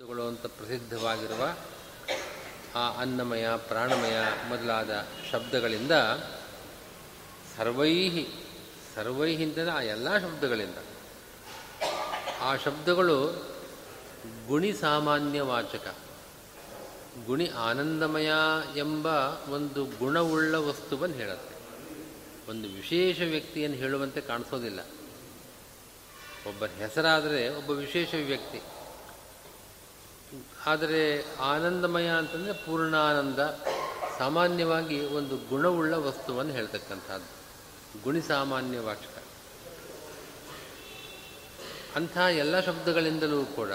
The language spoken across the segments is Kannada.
ಅಂತ ಪ್ರಸಿದ್ಧವಾಗಿರುವ ಆ ಅನ್ನಮಯ, ಪ್ರಾಣಮಯ ಮೊದಲಾದ ಶಬ್ದಗಳಿಂದ ಸರ್ವೈ ಅಂತಂದರೆ ಆ ಎಲ್ಲ ಶಬ್ದಗಳಿಂದ ಆ ಶಬ್ದಗಳು ಗುಣಿ ಸಾಮಾನ್ಯ ವಾಚಕ, ಗುಣಿ ಆನಂದಮಯ ಎಂಬ ಒಂದು ಗುಣವುಳ್ಳ ವಸ್ತುವನ್ನು ಹೇಳುತ್ತೆ. ಒಂದು ವಿಶೇಷ ವ್ಯಕ್ತಿಯನ್ನು ಹೇಳುವಂತೆ ಕಾಣಿಸೋದಿಲ್ಲ. ಒಬ್ಬ ಹೆಸರಾದರೆ ಒಬ್ಬ ವಿಶೇಷ ವ್ಯಕ್ತಿ. ಆದರೆ ಆನಂದಮಯ ಅಂತಂದರೆ ಪೂರ್ಣಾನಂದ, ಸಾಮಾನ್ಯವಾಗಿ ಒಂದು ಗುಣವುಳ್ಳ ವಸ್ತುವನ್ನು ಹೇಳ್ತಕ್ಕಂಥದ್ದು. ಗುಣಿ ಸಾಮಾನ್ಯ ವಾಚಕ. ಅಂಥ ಎಲ್ಲ ಶಬ್ದಗಳಿಂದಲೂ ಕೂಡ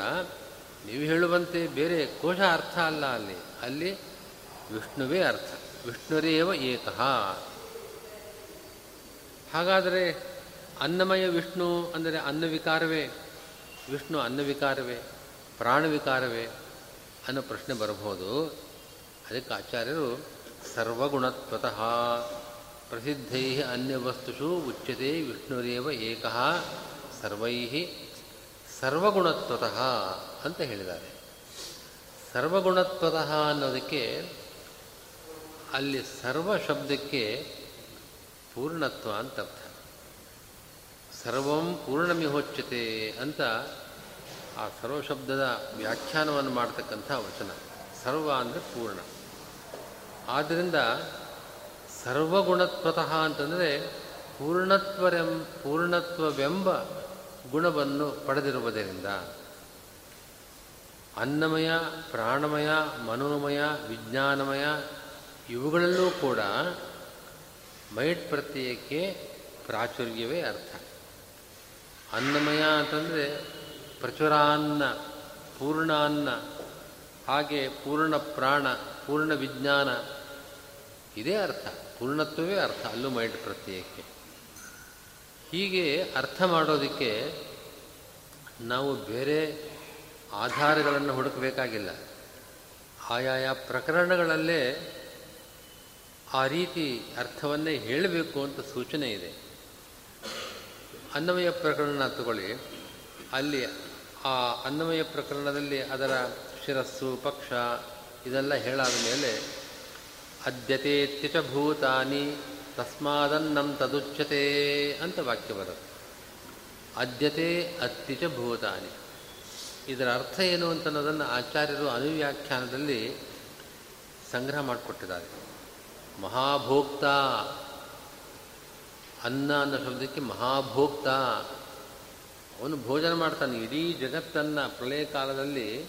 ನೀವು ಹೇಳುವಂತೆ ಬೇರೆ ಕೋಶ ಅರ್ಥ ಅಲ್ಲ ಅಲ್ಲಿ. ಅಲ್ಲಿ ವಿಷ್ಣುವೇ ಅರ್ಥ. ವಿಷ್ಣುರೇವ ಏಕಃ. ಹಾಗಾದರೆ ಅನ್ನಮಯ ವಿಷ್ಣು ಅಂದರೆ ಅನ್ನವಿಕಾರವೇ? ವಿಷ್ಣು ಅನ್ನವಿಕಾರವೇ? ಪ್ರಾಣವಿಕಾರವೇ ಅನ್ನೋ ಪ್ರಶ್ನೆ ಬರಬಹುದು. ಅದಕ್ಕೆ ಆಚಾರ್ಯರು ಸರ್ವಗುಣತ್ವತಃ ಪ್ರಸಿದ್ಧೈ ಅನ್ಯವಸ್ತುಷು ಉಚ್ಯತೆ ವಿಷ್ಣುರೇವ ಏಕಃ ಸರ್ವೈ ಸರ್ವಗುಣತ್ವತಃ ಅಂತ ಹೇಳಿದ್ದಾರೆ. ಸರ್ವಗುಣತ್ವತಃ ಅನ್ನೋದಕ್ಕೆ ಅಲ್ಲಿ ಸರ್ವ ಶಬ್ದಕ್ಕೆ ಪೂರ್ಣತ್ವ ಅಂತ ಅರ್ಥ. ಸರ್ವಂ ಪೂರ್ಣಮಿಹೋಚ್ಯತೆ ಅಂತ ಆ ಸರ್ವ ಶಬ್ದದ ವ್ಯಾಖ್ಯಾನವನ್ನು ಮಾಡ್ತಕ್ಕಂಥ ವಚನ. ಸರ್ವ ಅಂದರೆ ಪೂರ್ಣ. ಆದ್ದರಿಂದ ಸರ್ವಗುಣತ್ವತಃ ಅಂತಂದರೆ ಪೂರ್ಣತ್ವರೆಂ, ಪೂರ್ಣತ್ವವೆಂಬ ಗುಣವನ್ನು ಪಡೆದಿರುವುದರಿಂದ ಅನ್ನಮಯ, ಪ್ರಾಣಮಯ, ಮನೋಮಯ, ವಿಜ್ಞಾನಮಯ ಇವುಗಳಲ್ಲೂ ಕೂಡ ಮೈಟ್ ಪ್ರತ್ಯಯಕ್ಕೆ ಪ್ರಾಚುರ್ಯವೇ ಅರ್ಥ. ಅನ್ನಮಯ ಅಂತಂದರೆ ಪ್ರಚುರಾನ್ನ, ಪೂರ್ಣಾನ್ನ, ಹಾಗೆ ಪೂರ್ಣ ಪ್ರಾಣ, ಪೂರ್ಣ ವಿಜ್ಞಾನ, ಇದೇ ಅರ್ಥ, ಪೂರ್ಣತ್ವವೇ ಅರ್ಥ ಅಲ್ಲೂ ಮೈಂಡ್ ಪ್ರತ್ಯಯಕ್ಕೆ. ಹೀಗೆ ಅರ್ಥ ಮಾಡೋದಕ್ಕೆ ನಾವು ಬೇರೆ ಆಧಾರಗಳನ್ನು ಹುಡುಕಬೇಕಾಗಿಲ್ಲ. ಆಯಾಯ ಪ್ರಕರಣಗಳಲ್ಲೇ ಆ ರೀತಿ ಅರ್ಥವನ್ನೇ ಹೇಳಬೇಕು ಅಂತ ಸೂಚನೆ ಇದೆ. ಅನ್ನವಯ ಪ್ರಕರಣ ತಗೊಳ್ಳಿ. ಅಲ್ಲಿ ಆ ಅನ್ನಮಯ ಪ್ರಕರಣದಲ್ಲಿ ಅದರ ಶಿರಸ್ಸು, ಪಕ್ಷ ಇದೆಲ್ಲ ಹೇಳಾದ ಮೇಲೆ, ಅದ್ಯತೆ ಭೂತಾನಿ, ತಸ್ಮಾದನ್ನಂ ತದುಚ್ಯತೆ ಅಂತ ವಾಕ್ಯ ಬರುತ್ತೆ. ಅದ್ಯತೆ ಅತ್ತಿಚ ಭೂತಾನಿ. ಇದರ ಅರ್ಥ ಏನು ಅಂತ ಅನ್ನೋದನ್ನು ಆಚಾರ್ಯರು ಅನುವ್ಯಾಖ್ಯಾನದಲ್ಲಿ ಸಂಗ್ರಹ ಮಾಡಿಕೊಟ್ಟಿದ್ದಾರೆ. ಮಹಾಭೋಕ್ತ ಅನ್ನ ಅನ್ನೋ ಶಬ್ದಕ್ಕೆ ಮಹಾಭೋಕ್ತ ಅವನು ಭೋಜನ ಮಾಡ್ತಾನೆ. ಇಡೀ ಜಗತ್ತನ್ನು ಪ್ರಳಯ ಕಾಲದಲ್ಲಿ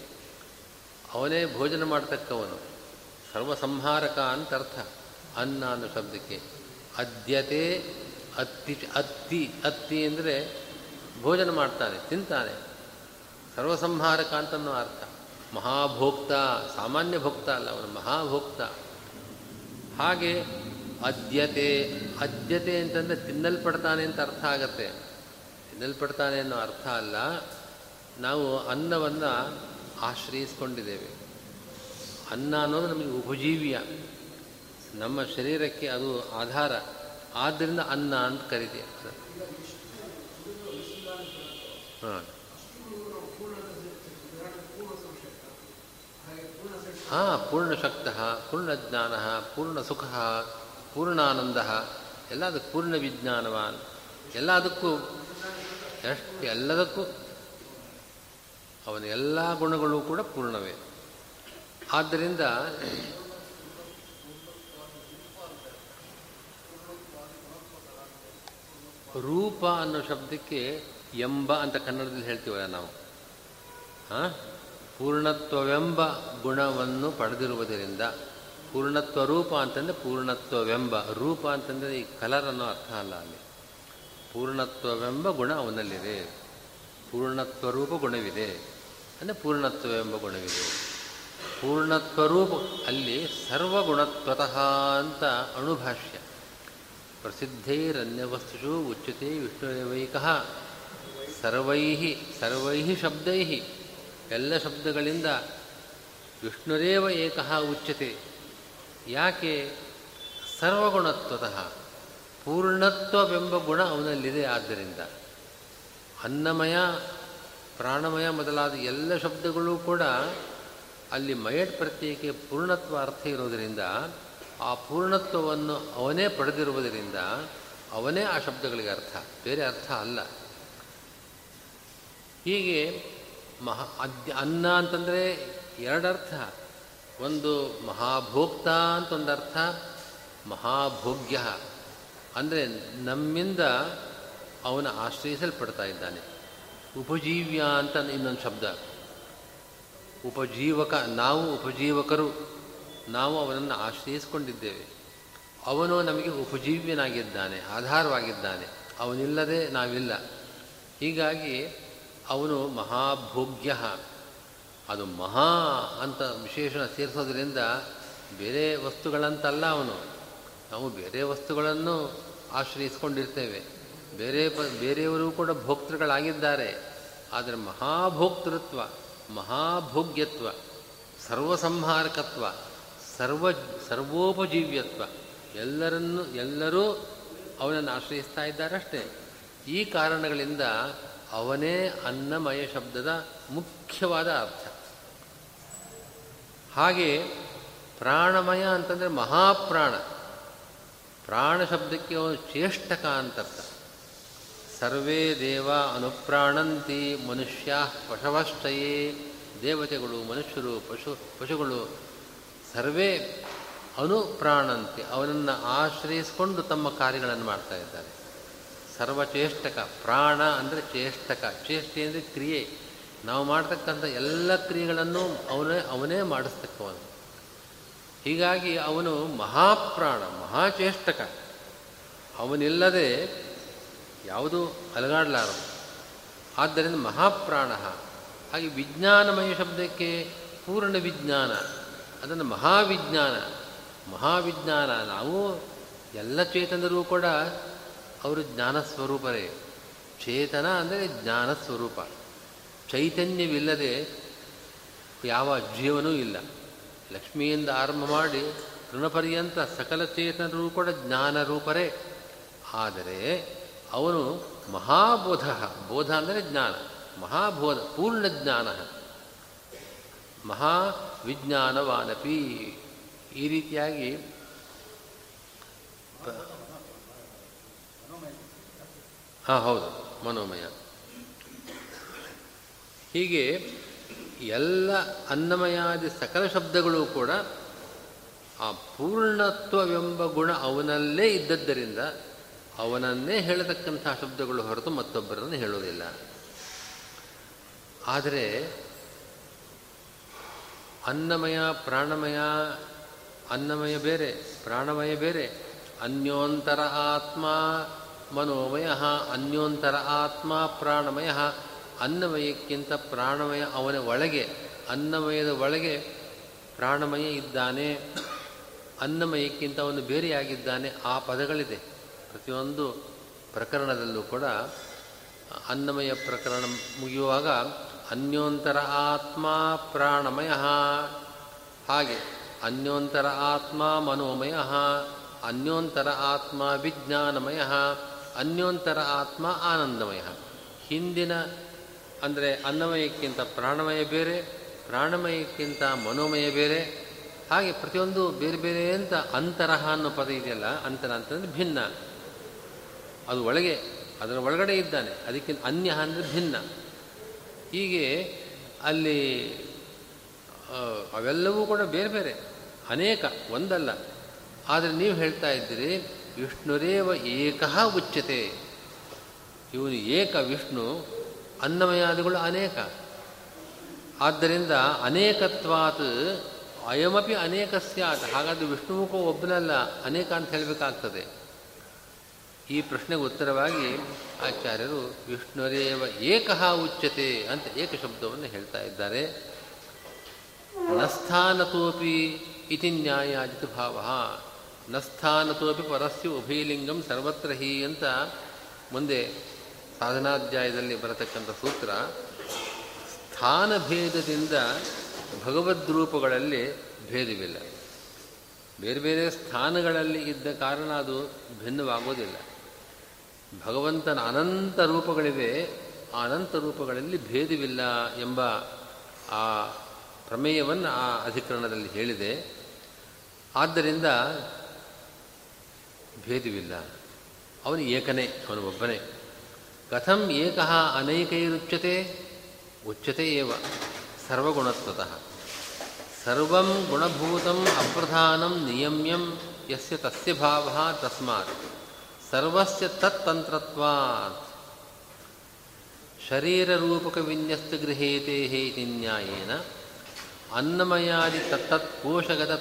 ಅವನೇ ಭೋಜನ ಮಾಡ್ತಕ್ಕವನು. ಸರ್ವಸಂಹಾರಕ ಅಂತ ಅರ್ಥ. ಅನ್ನ ಅನ್ನೋ ಶಬ್ದಕ್ಕೆ. ಅದ್ಯತೆ, ಅತ್ತಿ ಅತ್ತಿ ಅತ್ತಿ ಅಂದರೆ ಭೋಜನ ಮಾಡ್ತಾನೆ, ತಿಂತಾನೆ. ಸರ್ವಸಂಹಾರಕ ಅಂತನೋ ಅರ್ಥ. ಮಹಾಭೋಕ್ತ, ಸಾಮಾನ್ಯ ಭೋಕ್ತ ಅಲ್ಲ ಅವನು, ಮಹಾಭೋಕ್ತ. ಹಾಗೆ ಅದ್ಯತೆ ಅದ್ಯತೆ ಅಂತಂದರೆ ತಿನ್ನಲ್ಪಡ್ತಾನೆ ಅಂತ ಅರ್ಥ ಆಗತ್ತೆ. ತಿನ್ನಲ್ಪಡ್ತಾನೆ ಅನ್ನೋ ಅರ್ಥ ಅಲ್ಲ. ನಾವು ಅನ್ನವನ್ನು ಆಶ್ರಯಿಸ್ಕೊಂಡಿದ್ದೇವೆ. ಅನ್ನ ಅನ್ನೋದು ನಮಗೆ ಉಪಜೀವಿಯ, ನಮ್ಮ ಶರೀರಕ್ಕೆ ಅದು ಆಧಾರ. ಆದ್ದರಿಂದ ಅನ್ನ ಅಂತ ಕರಿತೀವಿ ಹಾಂ. ಹಾಂ, ಪೂರ್ಣಶಕ್ತ, ಪೂರ್ಣಜ್ಞಾನ, ಪೂರ್ಣಸುಖ, ಪೂರ್ಣಾನಂದ ಎಲ್ಲ ಅದಕ್ಕೆ ಪೂರ್ಣ ವಿಜ್ಞಾನವಾನ್ ಎಲ್ಲದಕ್ಕೂ ಎಷ್ಟು ಎಲ್ಲದಕ್ಕೂ ಅವನ ಎಲ್ಲ ಗುಣಗಳು ಕೂಡ ಪೂರ್ಣವೇ. ಆದ್ದರಿಂದ ರೂಪ ಅನ್ನೋ ಶಬ್ದಕ್ಕೆ ಎಂಬ ಅಂತ ಕನ್ನಡದಲ್ಲಿ ಹೇಳ್ತೀವಲ್ಲ ನಾವು. ಹಾಂ ಪೂರ್ಣತ್ವವೆಂಬ ಗುಣವನ್ನು ಪಡೆದಿರುವುದರಿಂದ, ಪೂರ್ಣತ್ವ ರೂಪ ಅಂತಂದರೆ ಪೂರ್ಣತ್ವವೆಂಬ, ರೂಪ ಅಂತಂದರೆ ಈ ಕಲರ್ ಅನ್ನೋ ಅರ್ಥ ಅಲ್ಲ ಅಲ್ಲಿ. ಪೂರ್ಣತ್ವವೆಂಬ ಗುಣ ಅವನಲ್ಲಿದೆ. ಪೂರ್ಣತ್ವರೂಪ ಗುಣವಿದೆ. ಅಂದರೆ ಪೂರ್ಣತ್ವವೆಂಬ ಗುಣವಿದೆ. ಪೂರ್ಣತ್ವರೂಪ, ಅಲ್ಲಿ ಸರ್ವಗುಣತ್ವತಃ ಅಂತ ಅಣುಭಾಷ್ಯ. ಪ್ರಸಿದ್ಧೈರನ್ಯವಸ್ತುಷು ಉಚ್ಯತೆ ವಿಷ್ಣುವೈಕ ಸರ್ವೈ ಸರ್ವೈ ಶಬ್ದೈ ಎಲ್ಲ ಶಬ್ದಗಳಿಂದ ವಿಷ್ಣುರೇವ ಏಕಃ ಉಚ್ಯತೆ. ಯಾಕೆ? ಸರ್ವಗುಣತ್ವತಃ. ಪೂರ್ಣತ್ವವೆಂಬ ಗುಣ ಅವನಲ್ಲಿದೆ. ಆದ್ದರಿಂದ ಅನ್ನಮಯ, ಪ್ರಾಣಮಯ ಮೊದಲಾದ ಎಲ್ಲ ಶಬ್ದಗಳು ಕೂಡ ಅಲ್ಲಿ ಮಯಟ್ ಪ್ರತ್ಯಯಕ್ಕೆ ಪೂರ್ಣತ್ವ ಅರ್ಥ ಇರೋದರಿಂದ ಆ ಪೂರ್ಣತ್ವವನ್ನು ಅವನೇ ಪಡೆದಿರುವುದರಿಂದ ಅವನೇ ಆ ಶಬ್ದಗಳಿಗೆ ಅರ್ಥ, ಬೇರೆ ಅರ್ಥ ಅಲ್ಲ. ಹೀಗೆ ಮಹಾ ಅದ್ಯ ಅನ್ನ ಅಂತಂದರೆ ಎರಡರ್ಥ. ಒಂದು ಮಹಾಭೋಕ್ತ ಅಂತ ಒಂದು ಅರ್ಥ ಮಹಾಭೋಗ್ಯ. ಅಂದರೆ ನಮ್ಮಿಂದ ಅವನ ಆಶ್ರಯಿಸಲ್ಪಡ್ತಾ ಇದ್ದಾನೆ. ಉಪಜೀವ್ಯ ಅಂತ ಇನ್ನೊಂದು ಶಬ್ದ. ಉಪಜೀವಕ, ನಾವು ಉಪಜೀವಕರು, ನಾವು ಅವನನ್ನು ಆಶ್ರಯಿಸಿಕೊಂಡಿದ್ದೇವೆ. ಅವನು ನಮಗೆ ಉಪಜೀವ್ಯನಾಗಿದ್ದಾನೆ, ಆಧಾರವಾಗಿದ್ದಾನೆ. ಅವನಿಲ್ಲದೆ ನಾವಿಲ್ಲ. ಹೀಗಾಗಿ ಅವನು ಮಹಾಭೋಗ್ಯ. ಅದು ಮಹಾ ಅಂತ ವಿಶೇಷಣ ಸೇರಿಸೋದ್ರಿಂದ ಬೇರೆ ವಸ್ತುಗಳಂತಲ್ಲ ಅವನು. ನಾವು ಬೇರೆ ವಸ್ತುಗಳನ್ನು ಆಶ್ರಯಿಸ್ಕೊಂಡಿರ್ತೇವೆ. ಬೇರೆ ಪ, ಬೇರೆಯವರು ಕೂಡ ಭೋಕ್ತೃಗಳಾಗಿದ್ದಾರೆ. ಆದರೆ ಮಹಾಭೋಕ್ತೃತ್ವ, ಮಹಾಭೋಗ್ಯತ್ವ, ಸರ್ವಸಂಹಾರಕತ್ವ, ಸರ್ವ, ಸರ್ವೋಪಜೀವ್ಯತ್ವ, ಎಲ್ಲರನ್ನು, ಎಲ್ಲರೂ ಅವನನ್ನು ಆಶ್ರಯಿಸ್ತಾ ಇದ್ದಾರಷ್ಟೇ ಈ ಕಾರಣಗಳಿಂದ ಅವನೇ ಅನ್ನಮಯ ಶಬ್ದದ ಮುಖ್ಯವಾದ ಅರ್ಥ. ಹಾಗೆ ಪ್ರಾಣಮಯ ಅಂತಂದರೆ ಮಹಾಪ್ರಾಣ. ಪ್ರಾಣ ಶಬ್ದಕ್ಕೆ ಅವನು ಚೇಷ್ಟಕ ಅಂತರ್ಥ ಸರ್ವೇ ದೇವ ಅನುಪ್ರಾಣಂತಿ ಮನುಷ್ಯ ಪಶವಷ್ಟಯೇ. ದೇವತೆಗಳು, ಮನುಷ್ಯರು, ಪಶು, ಪಶುಗಳು ಸರ್ವೇ ಅನುಪ್ರಾಣಂತಿ, ಅವನನ್ನು ಆಶ್ರಯಿಸಿಕೊಂಡು ತಮ್ಮ ಕಾರ್ಯಗಳನ್ನು ಮಾಡ್ತಾ ಇದ್ದಾರೆ. ಸರ್ವಚೇಷ್ಟಕ ಪ್ರಾಣ ಅಂದರೆ ಚೇಷ್ಟಕ ಚೇಷ್ಟೆ ಅಂದರೆ ಕ್ರಿಯೆ. ನಾವು ಮಾಡ್ತಕ್ಕಂಥ ಎಲ್ಲ ಕ್ರಿಯೆಗಳನ್ನು ಅವನೇ ಅವನೇ ಮಾಡಿಸ್ತಕ್ಕವನು. ಹೀಗಾಗಿ ಅವನು ಮಹಾಪ್ರಾಣ, ಮಹಾಚೇಷ್ಟಕ. ಅವನಿಲ್ಲದೆ ಯಾವುದೂ ಅಲಗಾಡಲಾರದು. ಆದ್ದರಿಂದ ಮಹಾಪ್ರಾಣ, ಹಾಗೆ ವಿಜ್ಞಾನಮಯ ಶಬ್ದಕ್ಕೆ ಪೂರ್ಣ ವಿಜ್ಞಾನ, ಅದನ್ನು ಮಹಾವಿಜ್ಞಾನ ಮಹಾವಿಜ್ಞಾನ, ನಾವು ಎಲ್ಲ ಚೇತನರೂ ಕೂಡ ಅವರು ಜ್ಞಾನ ಸ್ವರೂಪರೇ. ಚೇತನ ಅಂದರೆ ಜ್ಞಾನ ಸ್ವರೂಪ. ಚೈತನ್ಯವಿಲ್ಲದೆ ಯಾವ ಜೀವನೂ ಇಲ್ಲ. ಲಕ್ಷ್ಮಿಯಿಂದ ಆರಂಭ ಮಾಡಿ ಋಣಪರ್ಯಂತ ಸಕಲ ಚೇತನರು ಕೂಡ ಜ್ಞಾನ ರೂಪರೇ. ಆದರೆ ಅವನು ಮಹಾಬೋಧ, ಬೋಧ ಅಂದರೆ ಜ್ಞಾನ, ಮಹಾಬೋಧ, ಪೂರ್ಣ ಜ್ಞಾನ. ಮಹಾವಿಜ್ಞಾನವಾನಪಿ. ಈ ರೀತಿಯಾಗಿ ಹಾಂ, ಹೌದು, ಮನೋಮಯ. ಹೀಗೆ ಎಲ್ಲ ಅನ್ನಮಯಾದಿ ಸಕಲ ಶಬ್ದಗಳು ಕೂಡ ಆ ಪೂರ್ಣತ್ವವೆಂಬ ಗುಣ ಅವನಲ್ಲೇ ಇದ್ದದ್ದರಿಂದ ಅವನನ್ನೇ ಹೇಳತಕ್ಕಂಥ ಶಬ್ದಗಳು ಹೊರತು ಮತ್ತೊಬ್ಬರನ್ನು ಹೇಳೋದಿಲ್ಲ ಆದರೆ ಅನ್ನಮಯ, ಪ್ರಾಣಮಯ, ಅನ್ನಮಯ ಬೇರೆ, ಪ್ರಾಣಮಯ ಬೇರೆ, ಅನ್ಯೋಂತರ ಆತ್ಮ, ಮನೋಮಯ, ಅನ್ಯೋಂತರ ಆತ್ಮ, ಪ್ರಾಣಮಯ ಅನ್ನಮಯಕ್ಕಿಂತ ಪ್ರಾಣಮಯ ಅವನ ಒಳಗೆ, ಅನ್ನಮಯದ ಒಳಗೆ ಪ್ರಾಣಮಯ ಇದ್ದಾನೆ. ಅನ್ನಮಯಕ್ಕಿಂತ ಅವನು ಬೇರೆಯಾಗಿದ್ದಾನೆ. ಆ ಪದಗಳಿದೆ. ಪ್ರತಿಯೊಂದು ಪ್ರಕರಣದಲ್ಲೂ ಕೂಡ ಅನ್ನಮಯ ಪ್ರಕರಣ ಮುಗಿಯುವಾಗ ಅನ್ಯೋಂತರ ಆತ್ಮ ಪ್ರಾಣಮಯ. ಹಾಗೆ ಅನ್ಯೋಂತರ ಆತ್ಮ ಮನೋಮಯ. ಅನ್ಯೋಂತರ ಆತ್ಮ ವಿಜ್ಞಾನಮಯ. ಅನ್ಯೋಂತರ ಆತ್ಮ ಆನಂದಮಯ. ಹಿಂದಿನ ಅಂದರೆ ಅನ್ನಮಯಕ್ಕಿಂತ ಪ್ರಾಣಮಯ ಬೇರೆ, ಪ್ರಾಣಮಯಕ್ಕಿಂತ ಮನೋಮಯ ಬೇರೆ, ಹಾಗೆ ಪ್ರತಿಯೊಂದು ಬೇರೆ ಬೇರೆ ಅಂತ ಅಂತರಹ ಅನ್ನೋ ಪದ ಇದೆಯಲ್ಲ, ಅಂತರ ಅಂತಂದರೆ ಭಿನ್ನ. ಅದು ಒಳಗೆ, ಅದರ ಒಳಗಡೆ ಇದ್ದಾನೆ, ಅದಕ್ಕಿಂತ ಅನ್ಯ ಅಂದರೆ ಭಿನ್ನ. ಹೀಗೆ ಅಲ್ಲಿ ಅವೆಲ್ಲವೂ ಕೂಡ ಬೇರೆ ಬೇರೆ, ಅನೇಕ, ಒಂದಲ್ಲ. ಆದರೆ ನೀವು ಹೇಳ್ತಾ ಇದ್ದೀರಿ, ವಿಷ್ಣುರೇವ ಏಕಃ ಉಚ್ಯತೆ. ಇವನು ಏಕ ವಿಷ್ಣು ಅನ್ನಮಯಾದಿಗಳು ಅನೇಕ. ಆದ್ದರಿಂದ ಅನೇಕತ್ವಾತ್ ಅಯಮಪಿ ಅನೇಕ ಸ್ಯಾತ್. ಹಾಗಾದ್ರೆ ವಿಷ್ಣುಮುಖ ಒಬ್ಬನಲ್ಲ, ಅನೇಕ ಅಂತ ಹೇಳಬೇಕಾಗ್ತದೆ. ಈ ಪ್ರಶ್ನೆಗೆ ಉತ್ತರವಾಗಿ ಆಚಾರ್ಯರು ವಿಷ್ಣುರೇವ ಏಕಃ ಉಚ್ಯತೆ ಅಂತ ಏಕ ಶಬ್ದವನ್ನು ಹೇಳ್ತಾ ಇದ್ದಾರೆ. ನಸ್ಥಾನತೋಪಿ ಇತಿ ನ್ಯಾಯಾಜಿತ ಭಾವ. ನಸ್ಥಾನತೋಪಿ ಪರಸ್ಯ ಉಭಯಲಿಂಗಂ ಸರ್ವತ್ರ ಹಿ ಅಂತ ಮುಂದೆ ಸಾಧನಾಧ್ಯಾಯದಲ್ಲಿ ಬರತಕ್ಕಂಥ ಸೂತ್ರ, ಸ್ಥಾನಭೇದದಿಂದ ಭಗವದ್ರೂಪಗಳಲ್ಲಿ ಭೇದವಿಲ್ಲ. ಬೇರೆ ಬೇರೆ ಸ್ಥಾನಗಳಲ್ಲಿ ಇದ್ದ ಕಾರಣ ಅದು ಭಿನ್ನವಾಗೋದಿಲ್ಲ. ಭಗವಂತನ ಅನಂತ ರೂಪಗಳಿವೆ, ಆ ಅನಂತ ರೂಪಗಳಲ್ಲಿ ಭೇದವಿಲ್ಲ ಎಂಬ ಆ ಪ್ರಮೇಯವನ್ನು ಆ ಅಧಿಕರಣದಲ್ಲಿ ಹೇಳಿದೆ. ಆದ್ದರಿಂದ ಭೇದವಿಲ್ಲ. ಅವನು ಏಕನೇ, ಅವನು ಒಬ್ಬನೇ. ಕಥಂ ಏಕಃ ಅನೈಕೈರುಚ್ಯತೆ ಉಚ್ಯತೆ ಏವ ಸರ್ವಗುಣತ್ವತಃ ಸರ್ವಂ ಗುಣಭೂತಂ ಅಪ್ರಧಾನಂ ನಿಯಮ್ಯಂ ಯಸ್ಯ ತಸ್ಯ ಭಾವ ತಸ್ಮಾತ್ ಸರ್ವಸ್ಯ ತತ್ತಂತ್ರತ್ವಾತ್ ಶರೀರರೂಪಕ ವಿನ್ಯಸ್ತ ಗೃಹೇತೆ ಇತಿ ನ್ಯಾಯೇನ ಅನ್ನಮಯಾದಿ ತತ್ತತ್ ಕೋಶಗತ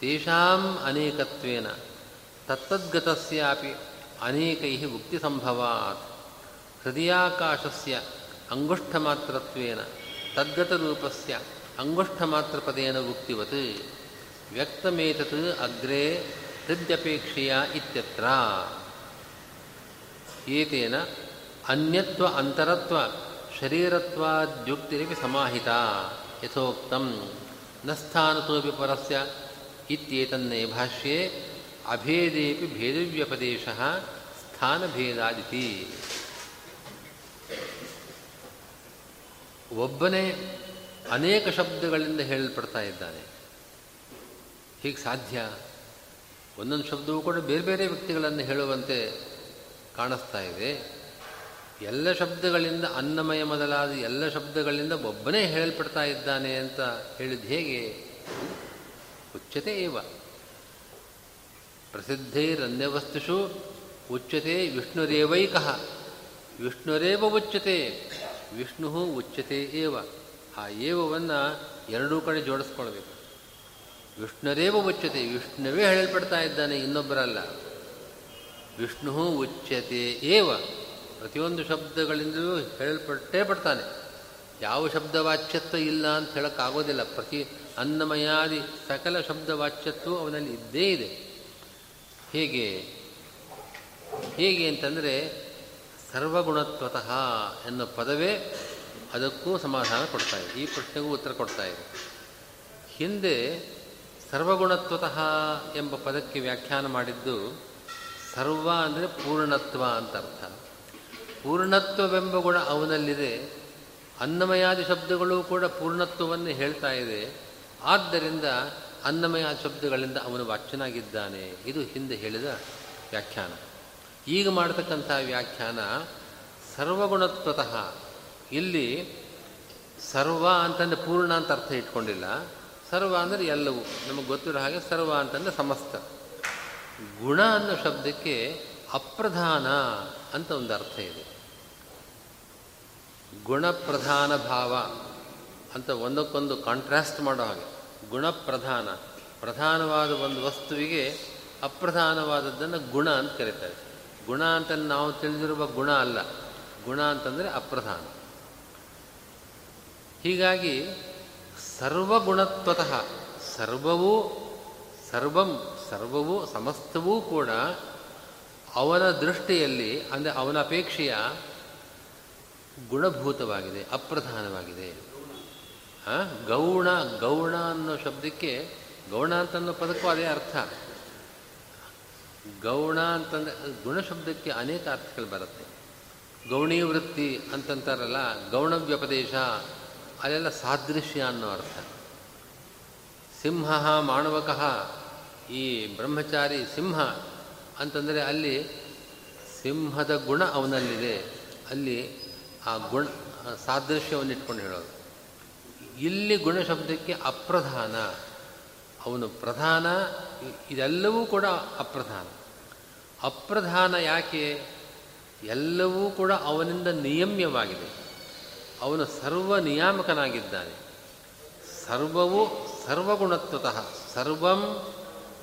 තේෂාම් අනේකත්වේන තත්තද්ගතස්යාපි අනේකෛහ භුක්තිසම්භවාත් හෘදයාකාශස්ය අංගුෂ්ඨමාත්‍රත්වේන තද්ගතරූපස්ය අංගුෂ්ඨමාත්‍රපදේන භුක්තිවත व्यक्तमेतत् अग्रे तद्यपेक्षया इत्यत्र। एतेन अन्यत्व अन्तरत्व शरीरत्वाद्युक्तिरपि समाहिता। यथोक्तं न स्थानतोऽपि परस्य ಇತ್ಯೇತನ್ನೇ ಭಾಷ್ಯೆ ಅಭೇದೇಪಿ ಭೇದವ್ಯಪದೇಶ ಸ್ಥಾನಭೇದಾದಿತಿ ಒಬ್ಬನೇ ಅನೇಕ ಶಬ್ದಗಳಿಂದ ಹೇಳಲ್ಪಡ್ತಾ ಇದ್ದಾನೆ. ಹೀಗೆ ಸಾಧ್ಯ? ಒಂದೊಂದು ಶಬ್ದವೂ ಕೂಡ ಬೇರೆ ಬೇರೆ ವ್ಯಕ್ತಿಗಳನ್ನು ಹೇಳುವಂತೆ ಕಾಣಿಸ್ತಾ ಇದೆ. ಎಲ್ಲ ಶಬ್ದಗಳಿಂದ ಅನ್ನಮಯ ಮೊದಲಾದ ಎಲ್ಲ ಶಬ್ದಗಳಿಂದ ಒಬ್ಬನೇ ಹೇಳಲ್ಪಡ್ತಾ ಇದ್ದಾನೆ ಅಂತ ಹೇಳಿದ ಹೇಗೆ? ಉಚ್ಯತೆ ಏವ ಪ್ರಸಿದ್ಧೈರನ್ಯವಸ್ತುಷು ಉಚ್ಯತೆ ವಿಷ್ಣುರೇವೈಕ. ವಿಷ್ಣುರೇವ ಉಚ್ಯತೆ ವಿಷ್ಣು ಉಚ್ಯತೆ ಏವ ಆ ಏವವನ್ನು ಎರಡೂ ಕಡೆ ಜೋಡಿಸ್ಕೊಳ್ಬೇಕು. ವಿಷ್ಣುರೇವ ಉಚ್ಯತೆ, ವಿಷ್ಣುವೇ ಹೇಳಲ್ಪಡ್ತಾ ಇದ್ದಾನೆ ಇನ್ನೊಬ್ಬರಲ್ಲ. ವಿಷ್ಣು ಉಚ್ಯತೆ ಏವ. ಪ್ರತಿಯೊಂದು ಶಬ್ದಗಳಿಂದಲೂ ಹೇಳಲ್ಪಟ್ಟೇ ಪಡ್ತಾನೆ. ಯಾವ ಶಬ್ದವಾಚ್ಯತ್ವ ಇಲ್ಲ ಅಂತ ಹೇಳೋಕ್ಕಾಗೋದಿಲ್ಲ. ಪ್ರತಿ ಅನ್ನಮಯಾದಿ ಸಕಲ ಶಬ್ದವಾಚ್ಯತ್ವ ಅವನಲ್ಲಿ ಇದ್ದೇ ಇದೆ. ಹೇಗೆ? ಹೇಗೆ ಅಂತಂದರೆ ಸರ್ವಗುಣತ್ವತಃ ಎನ್ನುವ ಪದವೇ ಅದಕ್ಕೂ ಸಮಾಧಾನ ಕೊಡ್ತಾ ಇದೆ. ಈ ಪ್ರಶ್ನೆಗೂ ಉತ್ತರ ಕೊಡ್ತಾ ಇದೆ. ಹಿಂದೆ ಸರ್ವಗುಣತ್ವತಃ ಎಂಬ ಪದಕ್ಕೆ ವ್ಯಾಖ್ಯಾನ ಮಾಡಿದ್ದು ಸರ್ವ ಅಂದರೆ ಪೂರ್ಣತ್ವ ಅಂತ ಅರ್ಥ. ಪೂರ್ಣತ್ವವೆಂಬ ಗುಣ ಅವನಲ್ಲಿದೆ. ಅನ್ನಮಯಾದಿ ಶಬ್ದಗಳು ಕೂಡ ಪೂರ್ಣತ್ವವನ್ನು ಹೇಳ್ತಾ ಇದೆ. ಆದ್ದರಿಂದ ಅನ್ನಮಯ ಶಬ್ದಗಳಿಂದ ಅವನು ವಾಚ್ಯನಾಗಿದ್ದಾನೆ. ಇದು ಹಿಂದೆ ಹೇಳಿದ ವ್ಯಾಖ್ಯಾನ. ಈಗ ಮಾಡತಕ್ಕಂಥ ವ್ಯಾಖ್ಯಾನ ಸರ್ವಗುಣತ್ವತಃ. ಇಲ್ಲಿ ಸರ್ವ ಅಂತಂದರೆ ಪೂರ್ಣ ಅಂತ ಅರ್ಥ ಇಟ್ಕೊಂಡಿಲ್ಲ. ಸರ್ವ ಅಂದರೆ ಎಲ್ಲವೂ. ನಮಗೆ ಗೊತ್ತಿರೋ ಹಾಗೆ ಸರ್ವ ಅಂತಂದರೆ ಸಮಸ್ತ. ಗುಣ ಅನ್ನೋ ಶಬ್ದಕ್ಕೆ ಅಪ್ರಧಾನ ಅಂತ ಒಂದು ಅರ್ಥ ಇದೆ. ಗುಣಪ್ರಧಾನ ಭಾವ. ಅಂತ ಒಂದಕ್ಕೊಂದು ಕಾಂಟ್ರಾಸ್ಟ್ ಮಾಡೋ ಹಾಗೆ. ಗುಣಪ್ರಧಾನ. ಪ್ರಧಾನವಾದ ಒಂದು ವಸ್ತುವಿಗೆ ಅಪ್ರಧಾನವಾದದ್ದನ್ನು ಗುಣ ಅಂತ ಕರೀತಾರೆ. ಗುಣ ಅಂತ ನಾವು ತಿಳಿದಿರುವ ಗುಣ ಅಲ್ಲ. ಗುಣ ಅಂತಂದರೆ ಅಪ್ರಧಾನ. ಹೀಗಾಗಿ ಸರ್ವಗುಣತ್ವತಃ ಸರ್ವವೂ ಸರ್ವಂ ಸರ್ವವೂ ಸಮಸ್ತವೂ ಕೂಡ ಅವನ ದೃಷ್ಟಿಯಲ್ಲಿ ಅಂದರೆ ಅವನ ಅಪೇಕ್ಷೆಯ ಗುಣಭೂತವಾಗಿದೆ, ಅಪ್ರಧಾನವಾಗಿದೆ. ಗೌಣ ಗೌಣ ಅನ್ನೋ ಶಬ್ದಕ್ಕೆ ಗೌಣ ಅಂತ ಅನ್ನೋ ಪದಕ್ಕೂ ಅದೇ ಅರ್ಥ. ಗೌಣ ಅಂತಂದರೆ ಗುಣಶಬ್ದಕ್ಕೆ ಅನೇಕ ಅರ್ಥಗಳು ಬರುತ್ತೆ. ಗೌಣೀ ವೃತ್ತಿ ಅಂತಂತಾರಲ್ಲ ಗೌಣ ವ್ಯಪದೇಶ ಅಲ್ಲೆಲ್ಲ ಸಾದೃಶ್ಯ ಅನ್ನೋ ಅರ್ಥ. ಸಿಂಹ ಮಾಣವಕಃ ಈ ಬ್ರಹ್ಮಚಾರಿ ಸಿಂಹ ಅಂತಂದರೆ ಅಲ್ಲಿ ಸಿಂಹದ ಗುಣ ಅವನಲ್ಲಿದೆ. ಅಲ್ಲಿ ಆ ಗುಣ ಸಾದೃಶ್ಯವನ್ನು ಇಟ್ಕೊಂಡು ಹೇಳೋದು. ಇಲ್ಲಿ ಗುಣಶಬ್ದಕ್ಕೆ ಅಪ್ರಧಾನ. ಅವನು ಪ್ರಧಾನ, ಇದೆಲ್ಲವೂ ಕೂಡ ಅಪ್ರಧಾನ. ಅಪ್ರಧಾನ ಯಾಕೆ? ಎಲ್ಲವೂ ಕೂಡ ಅವನಿಂದ ನಿಯಮ್ಯವಾಗಿದೆ. ಅವನು ಸರ್ವ ನಿಯಾಮಕನಾಗಿದ್ದಾನೆ. ಸರ್ವವು ಸರ್ವಗುಣತ್ವತಃ, ಸರ್ವಂ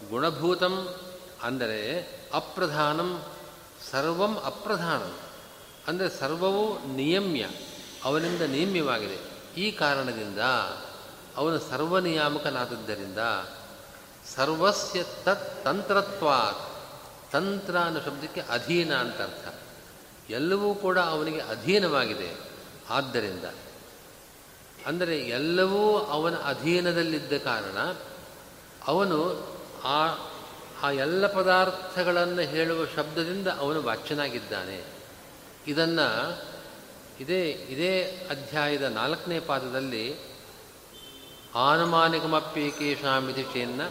ಗುಣಭೂತಂ ಅಂದರೆ ಅಪ್ರಧಾನಂ, ಸರ್ವಂ ಅಪ್ರಧಾನಂ. ಅಂದರೆ ಸರ್ವವು ನಿಯಮ್ಯ, ಅವನಿಂದ ನಿಯಮ್ಯವಾಗಿದೆ. ಈ ಕಾರಣದಿಂದ ಅವನು ಸರ್ವನಿಯಾಮಕನಾದದ್ದರಿಂದ ಸರ್ವಸ್ಯ ತತ್ ತಂತ್ರತ್ವಾತ್. ತಂತ್ರ ಅನ್ನೋ ಶಬ್ದಕ್ಕೆ ಅಧೀನ ಅಂತ ಅರ್ಥ. ಎಲ್ಲವೂ ಕೂಡ ಅವನಿಗೆ ಅಧೀನವಾಗಿದೆ. ಆದ್ದರಿಂದ ಅಂದರೆ ಎಲ್ಲವೂ ಅವನ ಅಧೀನದಲ್ಲಿದ್ದ ಕಾರಣ ಅವನು ಆ ಆ ಎಲ್ಲ ಪದಾರ್ಥಗಳನ್ನು ಹೇಳುವ ಶಬ್ದದಿಂದ ಅವನು ವಾಚ್ಯನಾಗಿದ್ದಾನೆ. ಇದನ್ನು ಇದೇ ಇದೇ ಅಧ್ಯಾಯದ ನಾಲ್ಕನೇ ಪಾದದಲ್ಲಿ ಆನುಮಾನಿಕಮಪ್ಯೇಕೇಶಾಮಿತಿ ಚೇನ್ನ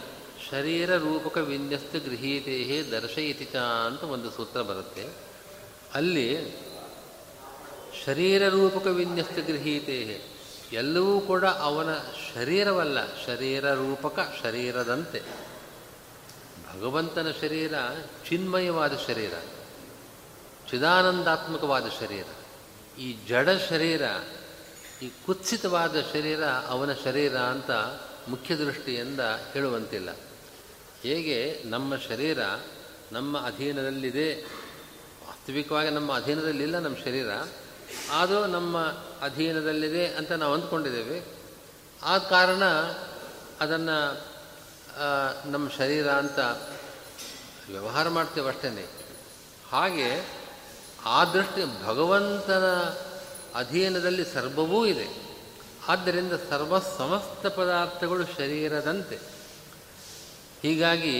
ಶರೀರ ರೂಪಕ ವಿನ್ಯಸ್ತ ಗೃಹೀತೆಯೇ ದರ್ಶಯಿತಿ ಚ ಅಂತ ಒಂದು ಸೂತ್ರ ಬರುತ್ತೆ. ಅಲ್ಲಿ ಶರೀರ ರೂಪಕ ವಿನ್ಯಸ್ತ ಗೃಹೀತೆಯೇ ಎಲ್ಲವೂ ಕೂಡ ಅವನ ಶರೀರವಲ್ಲ, ಶರೀರ ರೂಪಕ ಶರೀರದಂತೆ. ಭಗವಂತನ ಶರೀರ ಚಿನ್ಮಯವಾದ ಶರೀರ, ಚಿದಾನಂದಾತ್ಮಕವಾದ ಶರೀರ. ಈ ಜಡ ಶರೀರ, ಈ ಕುತ್ಸಿತವಾದ ಶರೀರ ಅವನ ಶರೀರ ಅಂತ ಮುಖ್ಯ ದೃಷ್ಟಿಯಿಂದ ಹೇಳುವಂತಿಲ್ಲ. ಹೇಗೆ ನಮ್ಮ ಶರೀರ ನಮ್ಮ ಅಧೀನದಲ್ಲಿದೆ, ವಾಸ್ತವಿಕವಾಗಿ ನಮ್ಮ ಅಧೀನದಲ್ಲಿಲ್ಲ ನಮ್ಮ ಶರೀರ ಆದರೂ ನಮ್ಮ ಅಧೀನದಲ್ಲಿದೆ ಅಂತ ನಾವು ಅಂದ್ಕೊಂಡಿದ್ದೇವೆ. ಆದ ಕಾರಣ ಅದನ್ನು ನಮ್ಮ ಶರೀರ ಅಂತ ವ್ಯವಹಾರ ಮಾಡ್ತೇವೆ ಅಷ್ಟೇ ಹಾಗೆ ಆ ದೃಷ್ಟಿ ಭಗವಂತನ ಅಧೀನದಲ್ಲಿ ಸರ್ವವೂ ಇದೆ. ಆದ್ದರಿಂದ ಸರ್ವ ಸಮಸ್ತ ಪದಾರ್ಥಗಳು ಶರೀರದಂತೆ. ಹೀಗಾಗಿ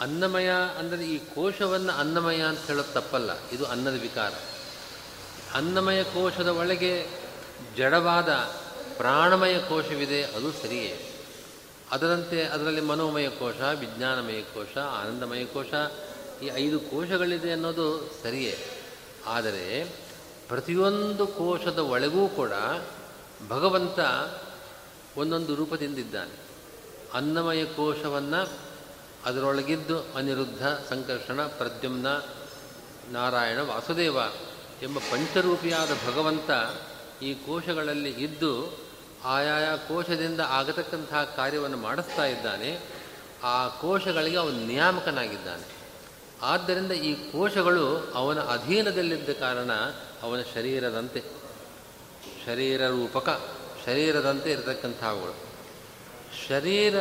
ಅನ್ನಮಯ ಅಂದರೆ ಈ ಕೋಶವನ್ನು ಅನ್ನಮಯ ಅಂತ ಹೇಳೋದು ತಪ್ಪಲ್ಲ, ಇದು ಅನ್ನದ ವಿಕಾರ. ಅನ್ನಮಯ ಕೋಶದ ಒಳಗೆ ಜಡವಾದ ಪ್ರಾಣಮಯ ಕೋಶವಿದೆ, ಅದು ಸರಿಯೇ. ಅದರಂತೆ ಅದರಲ್ಲಿ ಮನೋಮಯ ಕೋಶ, ವಿಜ್ಞಾನಮಯ ಕೋಶ, ಆನಂದಮಯ ಕೋಶ, ಈ ಐದು ಕೋಶಗಳಿದೆ ಅನ್ನೋದು ಸರಿಯೇ. ಆದರೆ ಪ್ರತಿಯೊಂದು ಕೋಶದ ಒಳಗೂ ಕೂಡ ಭಗವಂತ ಒಂದೊಂದು ರೂಪದಿಂದಿದ್ದಾನೆ. ಅನ್ನಮಯ ಕೋಶವನ್ನು ಅದರೊಳಗಿದ್ದು ಅನಿರುದ್ಧ, ಸಂಕರ್ಷಣ, ಪ್ರದ್ಯುಮ್ನ, ನಾರಾಯಣ, ವಾಸುದೇವ ಎಂಬ ಪಂಚರೂಪಿಯಾದ ಭಗವಂತ ಈ ಕೋಶಗಳಲ್ಲಿ ಇದ್ದು ಆಯಾಯ ಕೋಶದಿಂದ ಆಗತಕ್ಕಂತಹ ಕಾರ್ಯವನ್ನು ಮಾಡಿಸ್ತಾ ಇದ್ದಾನೆ. ಆ ಕೋಶಗಳಿಗೆ ಅವನು ನಿಯಾಮಕನಾಗಿದ್ದಾನೆ. ಆದ್ದರಿಂದ ಈ ಕೋಶಗಳು ಅವನ ಅಧೀನದಲ್ಲಿದ್ದ ಕಾರಣ ಅವನ ಶರೀರದಂತೆ, ಶರೀರ ರೂಪಕ, ಶರೀರದಂತೆ ಇರತಕ್ಕಂಥವುಗಳು. ಶರೀರ,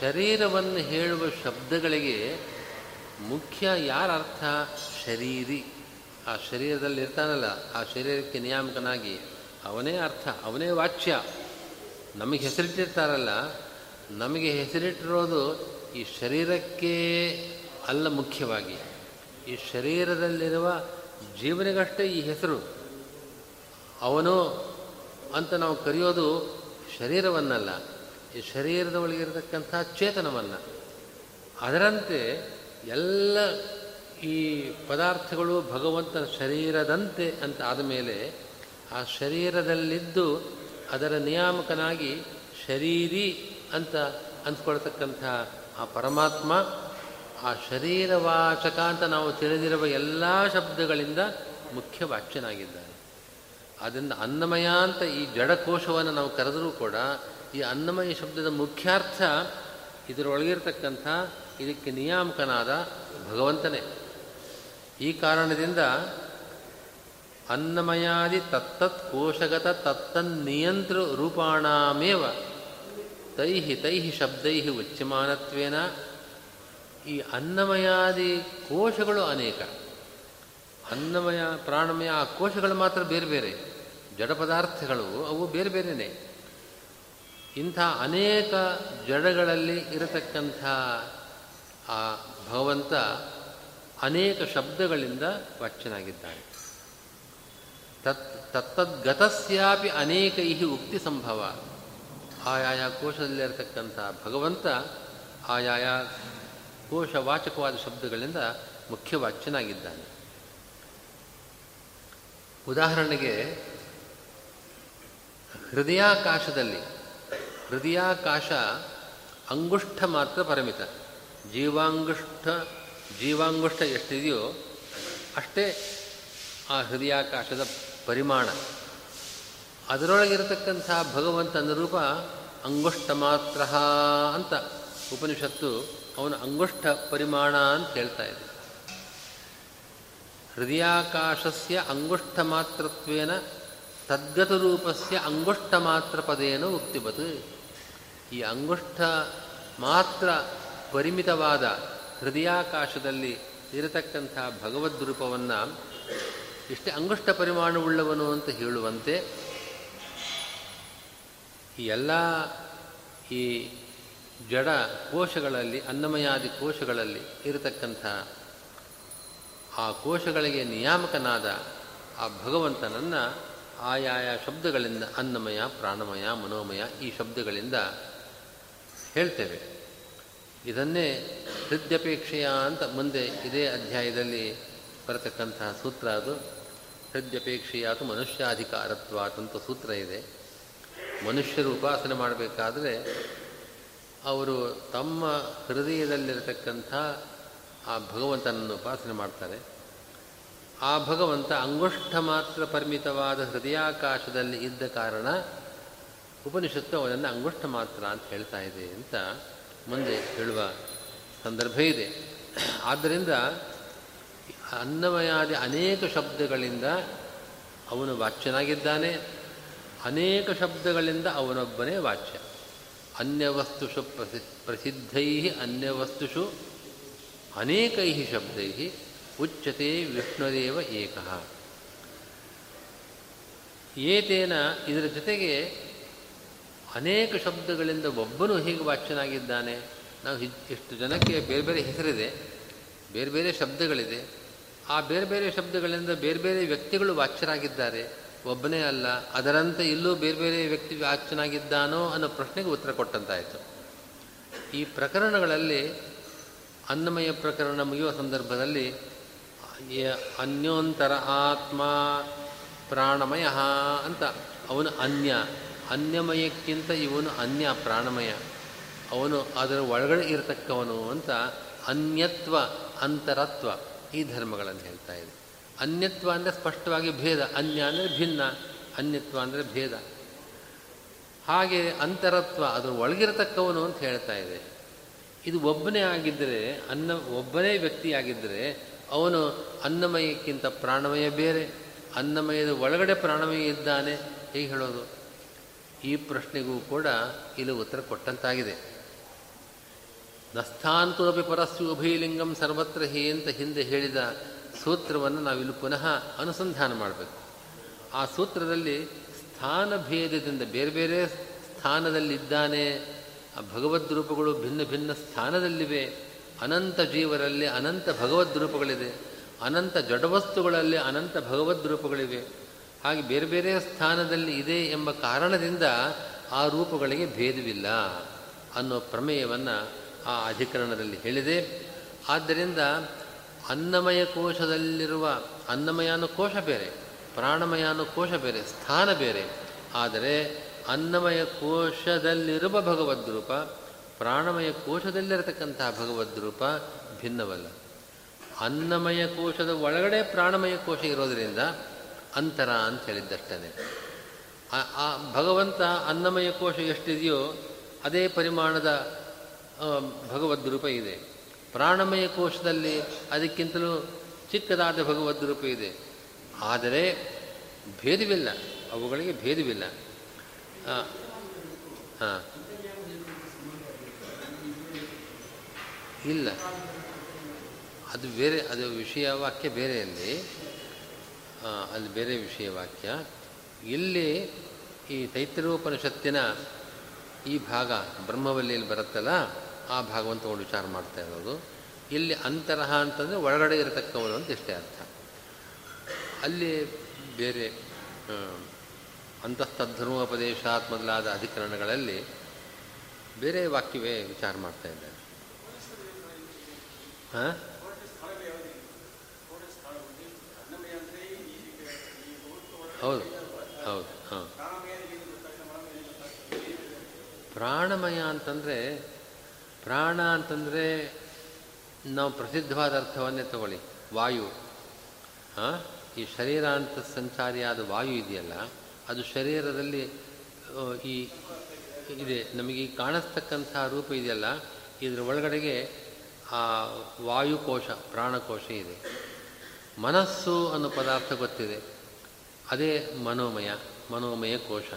ಶರೀರವನ್ನು ಹೇಳುವ ಶಬ್ದಗಳಿಗೆ ಮುಖ್ಯ ಯಾರ ಅರ್ಥ? ಶರೀರಿ. ಆ ಶರೀರದಲ್ಲಿ ಇರ್ತಾನಲ್ಲ, ಆ ಶರೀರಕ್ಕೆ ನಿಯಾಮಕನಾಗಿ ಅವನೇ ಅರ್ಥ, ಅವನೇ ವಾಚ್ಯ. ನಮಗೆ ಹೆಸರಿಟ್ಟಿರ್ತಾರಲ್ಲ, ನಮಗೆ ಹೆಸರಿಟ್ಟಿರೋದು ಈ ಶರೀರಕ್ಕೆ ಅಲ್ಲ ಮುಖ್ಯವಾಗಿ, ಈ ಶರೀರದಲ್ಲಿರುವ ಜೀವನಿಗಷ್ಟೇ ಈ ಹೆಸರು. ಅವನು ಅಂತ ನಾವು ಕರೆಯೋದು ಶರೀರವನ್ನಲ್ಲ, ಈ ಶರೀರದ ಒಳಗಿರತಕ್ಕಂಥ ಚೇತನವನ್ನು. ಅದರಂತೆ ಎಲ್ಲ ಈ ಪದಾರ್ಥಗಳು ಭಗವಂತನ ಶರೀರದಂತೆ ಅಂತ ಆದಮೇಲೆ ಆ ಶರೀರದಲ್ಲಿದ್ದು ಅದರ ನಿಯಾಮಕನಾಗಿ ಶರೀರಿ ಅಂತ ಅಂದ್ಕೊಳ್ತಕ್ಕಂಥ ಆ ಪರಮಾತ್ಮ ಆ ಶರೀರವಾಚಕ ಅಂತ ನಾವು ತಿಳಿದಿರುವ ಎಲ್ಲ ಶಬ್ದಗಳಿಂದ ಮುಖ್ಯ ವಾಚ್ಯನಾಗಿದ್ದಾನೆ ಆದ್ದರಿಂದ ಅನ್ನಮಯ ಅಂತ ಈ ಜಡಕೋಶವನ್ನು ನಾವು ಕರೆದರೂ ಕೂಡ ಈ ಅನ್ನಮಯ ಶಬ್ದದ ಮುಖ್ಯಾರ್ಥ ಇದರೊಳಗಿರ್ತಕ್ಕಂಥ ಇದಕ್ಕೆ ನಿಯಾಮಕನಾದ ಭಗವಂತನೇ. ಈ ಕಾರಣದಿಂದ ಅನ್ನಮಯಾದಿ ತತ್ತತ್ ಕೋಶಗತ ತತ್ತನ್ನಿಯಂತೃ ರೂಪಾಣಾಮೇವ ತೈಹಿ ತೈಹಿ ಶಬ್ದೈ ಉಚ್ಯಮಾನತ್ವೇನ ಈ ಅನ್ನಮಯಾದಿ ಕೋಶಗಳು ಅನೇಕ. ಅನ್ನಮಯ, ಪ್ರಾಣಮಯ, ಆ ಕೋಶಗಳು ಮಾತ್ರ ಬೇರೆ ಬೇರೆ. ಜಡ ಪದಾರ್ಥಗಳು ಅವು ಬೇರೆ ಬೇರೆಯೇ ಇಂಥ ಅನೇಕ ಜಡಗಳಲ್ಲಿ ಇರತಕ್ಕಂಥ ಆ ಭಗವಂತ ಅನೇಕ ಶಬ್ದಗಳಿಂದ ವಾಚ್ಯನಾಗಿದ್ದಾನೆ ತತ್, ತತ್ತದ್ಗತಸ್ಯಾಪಿ ಅನೇಕ ಇಹಿ ಉಕ್ತಿ ಸಂಭವ. ಆಯಾಯ ಕೋಶದಲ್ಲಿರತಕ್ಕಂಥ ಭಗವಂತ ಆಯಾಯ ಕೋಶವಾಚಕವಾದ ಶಬ್ದಗಳಿಂದ ಮುಖ್ಯವಾಚ್ಯನಾಗಿದ್ದಾನೆ. ಉದಾಹರಣೆಗೆ, ಹೃದಯಾಕಾಶದಲ್ಲಿ, ಹೃದಯಾಕಾಶ ಅಂಗುಷ್ಠ ಮಾತ್ರ ಪರಿಮಿತ. ಜೀವಾಂಗುಷ್ಠ ಜೀವಾಂಗುಷ್ಠ ಎಷ್ಟಿದೆಯೋ ಅಷ್ಟೇ ಆ ಹೃದಯಾಕಾಶದ ಪರಿಮಾಣ. ಅದರೊಳಗಿರತಕ್ಕಂಥ ಭಗವಂತನ ರೂಪ ಅಂಗುಷ್ಠ ಮಾತ್ರ ಅಂತ ಉಪನಿಷತ್ತು ಅವನು ಅಂಗುಷ್ಠ ಪರಿಮಾಣ ಅಂತ ಹೇಳ್ತಾ ಇದೆ ಹೃದಯಾಕಾಶಸ್ಯ ಅಂಗುಷ್ಠ ಮಾತ್ರತ್ವೇನ ತದ್ಗತ ರೂಪಸ್ಯ ಅಂಗುಷ್ಠ ಮಾತ್ರ ಪದೇನ ಉಕ್ತಿಬತ್ ಈ ಅಂಗುಷ್ಠ ಮಾತ್ರ ಪರಿಮಿತವಾದ ಹೃದಯಾಕಾಶದಲ್ಲಿ ಇರತಕ್ಕಂಥ ಭಗವದ್ ರೂಪವನ್ನು ಇಷ್ಟೇ ಅಂಗುಷ್ಠ ಪರಿಮಾಣವುಳ್ಳವನು ಅಂತ ಹೇಳುವಂತೆ ಈ ಎಲ್ಲ ಈ ಜಡ ಕೋಶಗಳಲ್ಲಿ, ಅನ್ನಮಯಾದಿ ಕೋಶಗಳಲ್ಲಿ ಇರತಕ್ಕಂಥ ಆ ಕೋಶಗಳಿಗೆ ನಿಯಾಮಕನಾದ ಆ ಭಗವಂತನನ್ನು ಆಯಾಯ ಶಬ್ದಗಳಿಂದ ಅನ್ನಮಯ, ಪ್ರಾಣಮಯ, ಮನೋಮಯ ಈ ಶಬ್ದಗಳಿಂದ ಹೇಳ್ತೇವೆ. ಇದನ್ನೇ ಹೃದ್ಯಪೇಕ್ಷೆಯ ಅಂತ ಮುಂದೆ ಇದೇ ಅಧ್ಯಾಯದಲ್ಲಿ ಬರತಕ್ಕಂತಹ ಸೂತ್ರ ಅದು. ಹೃದ್ಯಪೇಕ್ಷೆಯಾತು ಮನುಷ್ಯಾಧಿಕಾರತ್ವ ಅಂತ ಸೂತ್ರ ಇದೆ. ಮನುಷ್ಯರು ಉಪಾಸನೆ ಮಾಡಬೇಕಾದ್ರೆ ಅವರು ತಮ್ಮ ಹೃದಯದಲ್ಲಿರತಕ್ಕಂಥ ಆ ಭಗವಂತನನ್ನು ಉಪಾಸನೆ ಮಾಡ್ತಾರೆ. ಆ ಭಗವಂತ ಅಂಗುಷ್ಠ ಮಾತ್ರ ಪರಿಮಿತವಾದ ಹೃದಯಾಕಾಶದಲ್ಲಿ ಇದ್ದ ಕಾರಣ ಉಪನಿಷತ್ತು ಅವನನ್ನು ಅಂಗುಷ್ಠ ಮಾತ್ರ ಅಂತ ಹೇಳ್ತಾ ಇದೆ ಅಂತ ಮುಂದೆ ಹೇಳುವ ಸಂದರ್ಭ ಇದೆ. ಆದ್ದರಿಂದ ಅನ್ನಮಯಾದಿ ಅನೇಕ ಶಬ್ದಗಳಿಂದ ಅವನು ವಾಚ್ಯನಾಗಿದ್ದಾನೆ. ಅನೇಕ ಶಬ್ದಗಳಿಂದ ಅವನೊಬ್ಬನೇ ವಾಚ್ಯ. ಅನ್ಯವಸ್ತುಷು ಪ್ರಸಿ, ಪ್ರಸಿದ್ಧೈ ಅನ್ಯವಸ್ತುಷು ಅನೇಕೈ ಶಬ್ದೈ ಉಚ್ಯತೆ ವಿಷ್ಣುದೇವ ಏಕ. ಏತೇನ ಇದರ ಜೊತೆಗೆ ಅನೇಕ ಶಬ್ದಗಳಿಂದ ಒಬ್ಬನು ಹೀಗೆ ವಾಚ್ಯನಾಗಿದ್ದಾನೆ. ನಾವು ಇಷ್ಟು ಜನಕ್ಕೆ ಬೇರೆ ಬೇರೆ ಹೆಸರಿದೆ, ಬೇರೆ ಬೇರೆ ಶಬ್ದಗಳಿದೆ. ಆ ಬೇರೆ ಬೇರೆ ಶಬ್ದಗಳಿಂದ ಬೇರೆ ಬೇರೆ ವ್ಯಕ್ತಿಗಳು ವಾಚ್ಯರಾಗಿದ್ದಾರೆ. ಒಬ್ಬನೇ ಅಲ್ಲ, ಅದರಂತೆ ಇಲ್ಲೂ ಬೇರೆ ಬೇರೆ ವ್ಯಕ್ತಿ ಆಚನಾಗಿದ್ದಾನೋ ಅನ್ನೋ ಪ್ರಶ್ನೆಗೆ ಉತ್ತರ ಕೊಟ್ಟಂತಾಯಿತು. ಈ ಪ್ರಕರಣಗಳಲ್ಲಿ, ಅನ್ನಮಯ ಪ್ರಕರಣ ಮುಗಿಯುವ ಸಂದರ್ಭದಲ್ಲಿ ಅನ್ಯೋಂತರ ಆತ್ಮ ಪ್ರಾಣಮಯ ಅಂತ, ಅವನು ಅನ್ಯ, ಅನ್ಯಮಯಕ್ಕಿಂತ ಇವನು ಅನ್ಯ ಪ್ರಾಣಮಯ, ಅವನು ಅದರ ಒಳಗಡೆ ಇರತಕ್ಕವನು ಅಂತ ಅನ್ಯತ್ವ, ಅಂತರತ್ವ ಈ ಧರ್ಮಗಳನ್ನು ಹೇಳ್ತಾ ಇದೆ. ಅನ್ಯತ್ವ ಅಂದರೆ ಸ್ಪಷ್ಟವಾಗಿ ಭೇದ. ಅನ್ಯ ಅಂದರೆ ಭಿನ್ನ. ಅನ್ಯತ್ವ ಅಂದರೆ ಭೇದ. ಹಾಗೆ ಅಂತರತ್ವ ಅದರ ಒಳಗಿರತಕ್ಕವನು ಅಂತ ಹೇಳ್ತಾ ಇದೆ. ಇದು ಒಬ್ಬನೇ ಆಗಿದ್ದರೆ ಅನ್ನ, ಒಬ್ಬನೇ ವ್ಯಕ್ತಿಯಾಗಿದ್ದರೆ ಅವನು ಅನ್ನಮಯಕ್ಕಿಂತ ಪ್ರಾಣಮಯ ಬೇರೆ, ಅನ್ನಮಯದ ಒಳಗಡೆ ಪ್ರಾಣಮಯ ಇದ್ದಾನೆ. ಹೇಗೆ ಹೇಳೋದು? ಈ ಪ್ರಶ್ನೆಗೂ ಕೂಡ ಇಲ್ಲಿ ಉತ್ತರ ಕೊಟ್ಟಂತಾಗಿದೆ. ನಸ್ಥಾಂತೋಪಿ ಪರಸ್ಯು ಉಭಯಲಿಂಗಂ ಸರ್ವತ್ರ ಹೇ ಅಂತ ಹಿಂದೆ ಹೇಳಿದ ಸೂತ್ರವನ್ನು ನಾವಿಲ್ಲಿ ಪುನಃ ಅನುಸಂಧಾನ ಮಾಡಬೇಕು. ಆ ಸೂತ್ರದಲ್ಲಿ ಸ್ಥಾನ ಭೇದದಿಂದ ಬೇರೆ ಬೇರೆ ಸ್ಥಾನದಲ್ಲಿದ್ದಾನೆ. ಆ ಭಗವದ್ ರೂಪಗಳು ಭಿನ್ನ ಭಿನ್ನ ಸ್ಥಾನದಲ್ಲಿವೆ. ಅನಂತ ಜೀವರಲ್ಲಿ ಅನಂತ ಭಗವದ್ ರೂಪಗಳಿದೆ. ಅನಂತ ಜಡವಸ್ತುಗಳಲ್ಲಿ ಅನಂತ ಭಗವದ್ ರೂಪಗಳಿವೆ. ಹಾಗೆ ಬೇರೆ ಬೇರೆ ಸ್ಥಾನದಲ್ಲಿ ಇದೆ ಎಂಬ ಕಾರಣದಿಂದ ಆ ರೂಪಗಳಿಗೆ ಭೇದವಿಲ್ಲ ಅನ್ನೋ ಪ್ರಮೇಯವನ್ನು ಆ ಅಧಿಕರಣದಲ್ಲಿ ಹೇಳಿದೆ. ಆದ್ದರಿಂದ ಅನ್ನಮಯ ಕೋಶದಲ್ಲಿರುವ ಅನ್ನಮಯ ಅನ್ನೋ ಕೋಶ ಬೇರೆ ಪ್ರಾಣಮಯ ಅನ್ನೋ ಕೋಶ ಬೇರೆ, ಸ್ಥಾನ ಬೇರೆ. ಆದರೆ ಅನ್ನಮಯ ಕೋಶದಲ್ಲಿರುವ ಭಗವದ್ರೂಪ ಪ್ರಾಣಮಯ ಕೋಶದಲ್ಲಿರತಕ್ಕಂತಹ ಭಗವದ್ರೂಪ ಭಿನ್ನವಲ್ಲ. ಅನ್ನಮಯ ಕೋಶದ ಒಳಗಡೆ ಪ್ರಾಣಮಯ ಕೋಶ ಇರೋದರಿಂದ ಅಂತರ ಅಂತ ಹೇಳಿದ್ದಷ್ಟೇ ಆ ಭಗವಂತ ಅನ್ನಮಯ ಕೋಶ ಎಷ್ಟಿದೆಯೋ ಅದೇ ಪರಿಮಾಣದ ಭಗವದ್ ರೂಪ ಇದೆ. ಪ್ರಾಣಮಯ ಕೋಶದಲ್ಲಿ ಅದಕ್ಕಿಂತಲೂ ಚಿಕ್ಕದಾದ ಭಗವದ್ ರೂಪ ಇದೆ. ಆದರೆ ಭೇದವಿಲ್ಲ. ಅವುಗಳಿಗೆ ಭೇದವಿಲ್ಲ. ಹಾಂ ಇಲ್ಲ. ಅದು ಬೇರೆ, ಅದು ವಿಷಯ ವಾಕ್ಯ ಬೇರೆಯಲ್ಲಿ. ಅಲ್ಲಿ ಬೇರೆ ವಿಷಯ ವಾಕ್ಯ. ಇಲ್ಲಿ ಈ ತೈತ್ರೋಪನಿಷತ್ತಿನ ಈ ಭಾಗ ಬ್ರಹ್ಮವಲ್ಲಿಯಲ್ಲಿ ಬರುತ್ತಲ್ಲ ಆ ಭಾಗವನ್ನು ತಗೊಂಡು ವಿಚಾರ ಮಾಡ್ತಾ ಇರೋದು. ಇಲ್ಲಿ ಅಂತರಹ ಅಂತಂದರೆ ಒಳಗಡೆ ಇರತಕ್ಕವನು ಅಂತ ಇಷ್ಟೇ ಅರ್ಥ. ಅಲ್ಲಿ ಬೇರೆ ಅಂತಸ್ತಧರ್ಮೋಪದೇಶಾತ್ ಮೊದಲಾದ ಅಧಿಕರಣಗಳಲ್ಲಿ ಬೇರೆ ವಾಕ್ಯವೇ ವಿಚಾರ ಮಾಡ್ತಾ ಇದ್ದಾರೆ. ಹಾಂ? ಹೌದು ಹೌದು, ಹಾಂ. ಪ್ರಾಣಮಯ ಅಂತಂದರೆ ಪ್ರಾಣ ಅಂತಂದರೆ ನಾವು ಪ್ರಸಿದ್ಧವಾದ ಅರ್ಥವನ್ನೇ ತಗೊಳ್ಳಿ. ವಾಯು. ಹಾಂ ಈ ಶರೀರ ಅಂತ ಸಂಚಾರಿಯಾದ ವಾಯು ಇದೆಯಲ್ಲ, ಅದು ಶರೀರದಲ್ಲಿ ಈ ಇದೆ. ನಮಗೆ ಕಾಣಿಸ್ತಕ್ಕಂತಹ ರೂಪ ಇದೆಯಲ್ಲ, ಇದರ ಒಳಗಡೆಗೆ ಆ ವಾಯುಕೋಶ ಪ್ರಾಣಕೋಶ ಇದೆ. ಮನಸ್ಸು ಅನ್ನೋ ಪದಾರ್ಥ ಗೊತ್ತಿದೆ. ಅದೇ ಮನೋಮಯ ಮನೋಮಯ ಕೋಶ.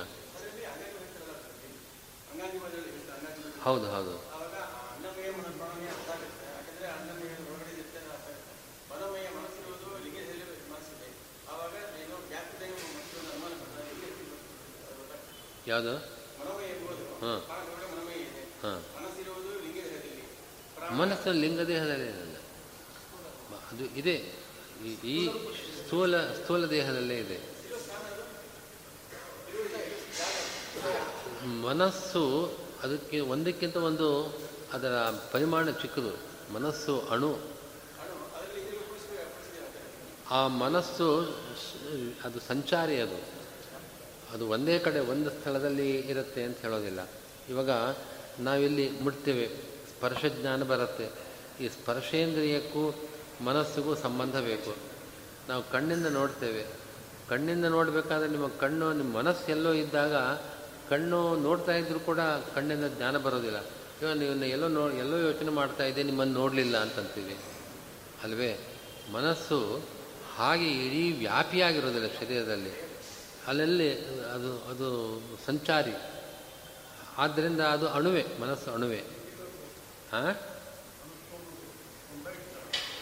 ಹೌದು ಹೌದು. ಯಾವುದು? ಹಾಂ. ಹಾಂ. ಮನಸ್ಸು ಲಿಂಗದೇಹದಲ್ಲಿ ಇಲ್ಲ ಅದು ಇದೆ. ಈ ಸ್ಥೂಲ ಸ್ಥೂಲ ದೇಹದಲ್ಲೇ ಇದೆ. ಮನಸ್ಸು ಅದಕ್ಕೆ ಒಂದಕ್ಕಿಂತ ಒಂದು ಅದರ ಪರಿಮಾಣ ಚಿಕ್ಕದು. ಮನಸ್ಸು ಅಣು. ಆ ಮನಸ್ಸು ಅದು ಸಂಚಾರಿ ಅದು. ಅದು ಒಂದೇ ಕಡೆ ಒಂದು ಸ್ಥಳದಲ್ಲಿ ಇರುತ್ತೆ ಅಂತ ಹೇಳೋದಿಲ್ಲ. ಇವಾಗ ನಾವಿಲ್ಲಿ ಮುಟ್ತೇವೆ, ಸ್ಪರ್ಶ ಜ್ಞಾನ ಬರುತ್ತೆ. ಈ ಸ್ಪರ್ಶೇಂದ್ರಿಯಕ್ಕೂ ಮನಸ್ಸಿಗೂ ಸಂಬಂಧ ಬೇಕು. ನಾವು ಕಣ್ಣಿಂದ ನೋಡ್ತೇವೆ. ಕಣ್ಣಿಂದ ನೋಡಬೇಕಾದ್ರೆ ನಿಮ್ಮ ಕಣ್ಣು, ನಿಮ್ಮ ಮನಸ್ಸು ಎಲ್ಲೋ ಇದ್ದಾಗ ಕಣ್ಣು ನೋಡ್ತಾ ಇದ್ರೂ ಕೂಡ ಕಣ್ಣಿಂದ ಜ್ಞಾನ ಬರೋದಿಲ್ಲ. ಇವಾಗ ನೀವು ಎಲ್ಲೋ ನೋ, ಎಲ್ಲೋ ಯೋಚನೆ ಮಾಡ್ತಾ ಇದ್ದೆ, ನಿಮ್ಮನ್ನು ನೋಡಲಿಲ್ಲ ಅಂತಂತೀವಿ. ಅಲ್ವೇ? ಮನಸ್ಸು ಹಾಗೆ ಇಡೀ ವ್ಯಾಪಿಯಾಗಿರೋದಿಲ್ಲ ಶರೀರದಲ್ಲಿ. ಅಲ್ಲಲ್ಲಿ ಅದು ಅದು ಸಂಚಾರಿ. ಆದ್ದರಿಂದ ಅದು ಅಣುವೆ, ಮನಸ್ಸು ಅಣುವೆ. ಹಾಂ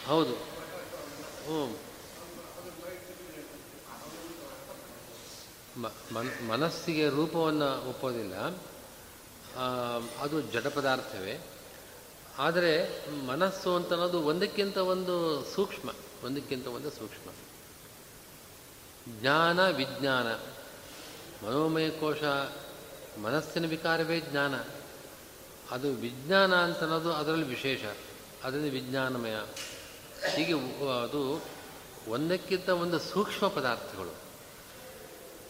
ಹೌದು. ಹ್ಞೂ. ಮನಸ್ಸಿಗೆ ರೂಪವನ್ನು ಒಪ್ಪೋದಿಲ್ಲ. ಅದು ಜಡ ಪದಾರ್ಥವೇ. ಆದರೆ ಮನಸ್ಸು ಅಂತ ಅನ್ನೋದು ಒಂದಕ್ಕಿಂತ ಒಂದು ಸೂಕ್ಷ್ಮ, ಒಂದಕ್ಕಿಂತ ಒಂದು ಸೂಕ್ಷ್ಮ. ಜ್ಞಾನ ವಿಜ್ಞಾನ. ಮನೋಮಯ ಕೋಶ, ಮನಸ್ಸಿನ ವಿಕಾರವೇ ಜ್ಞಾನ. ಅದು ವಿಜ್ಞಾನ ಅಂತ ಅನ್ನೋದು ಅದರಲ್ಲಿ ವಿಶೇಷ. ಅದರಿಂದ ವಿಜ್ಞಾನಮಯ. ಹೀಗೆ ಅದು ಒಂದಕ್ಕಿಂತ ಒಂದು ಸೂಕ್ಷ್ಮ ಪದಾರ್ಥಗಳು.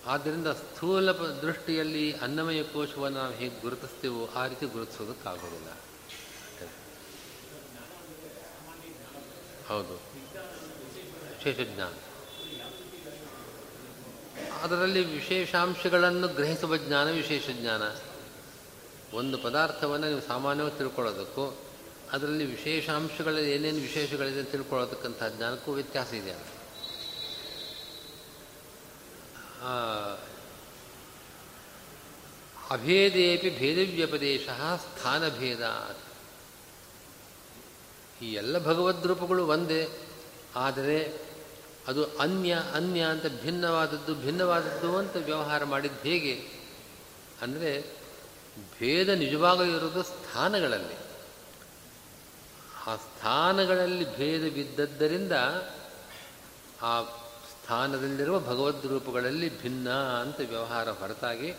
ಆದ್ದರಿಂದ ಸ್ಥೂಲ ದೃಷ್ಟಿಯಲ್ಲಿ ಅನ್ನಮಯ ಕೋಶವನ್ನು ನಾವು ಹೇಗೆ ಗುರುತಿಸ್ತೇವೋ ಆ ರೀತಿ ಗುರುತಿಸೋದಕ್ಕಾಗೋದಿಲ್ಲ. ಹೌದು. ವಿಶೇಷ ಜ್ಞಾನ. ಅದರಲ್ಲಿ ವಿಶೇಷಾಂಶಗಳನ್ನು ಗ್ರಹಿಸುವ ಜ್ಞಾನ, ವಿಶೇಷ ಜ್ಞಾನ. ಒಂದು ಪದಾರ್ಥವನ್ನು ನೀವು ಸಾಮಾನ್ಯವಾಗಿ ತಿಳ್ಕೊಳ್ಳೋದಕ್ಕೂ, ಅದರಲ್ಲಿ ವಿಶೇಷಾಂಶಗಳಲ್ಲಿ ಏನೇನು ವಿಶೇಷಗಳಿದೆ ಅಂತ ತಿಳ್ಕೊಳ್ಳೋದಕ್ಕಂಥ ಜ್ಞಾನಕ್ಕೂ ವ್ಯತ್ಯಾಸ ಇದೆ ಅಭೇದೇಪಿ ಭೇದವ್ಯಪದೇಶ ಸ್ಥಾನಭೇದ ಈ ಎಲ್ಲ ಭಗವದ್ರೂಪಗಳು ಒಂದೇ, ಆದರೆ ಅದು ಅನ್ಯ ಅನ್ಯ ಅಂತ ಭಿನ್ನವಾದದ್ದು ಭಿನ್ನವಾದದ್ದು ಅಂತ ವ್ಯವಹಾರ ಮಾಡಿದ್ದು ಹೇಗೆ? ಅಂದರೆ ಭೇದ ನಿಜವಾಗಲೂ ಇರೋದು ಸ್ಥಾನಗಳಲ್ಲಿ. ಆ ಸ್ಥಾನಗಳಲ್ಲಿ ಭೇದ ಬಿದ್ದದ್ದರಿಂದ ಆ ಸ್ಥಾನದಲ್ಲಿರುವ ಭಗವದ್ ರೂಪಗಳಲ್ಲಿ ಭಿನ್ನ ಅಂತ ವ್ಯವಹಾರ ಹೊರತಾಗಿ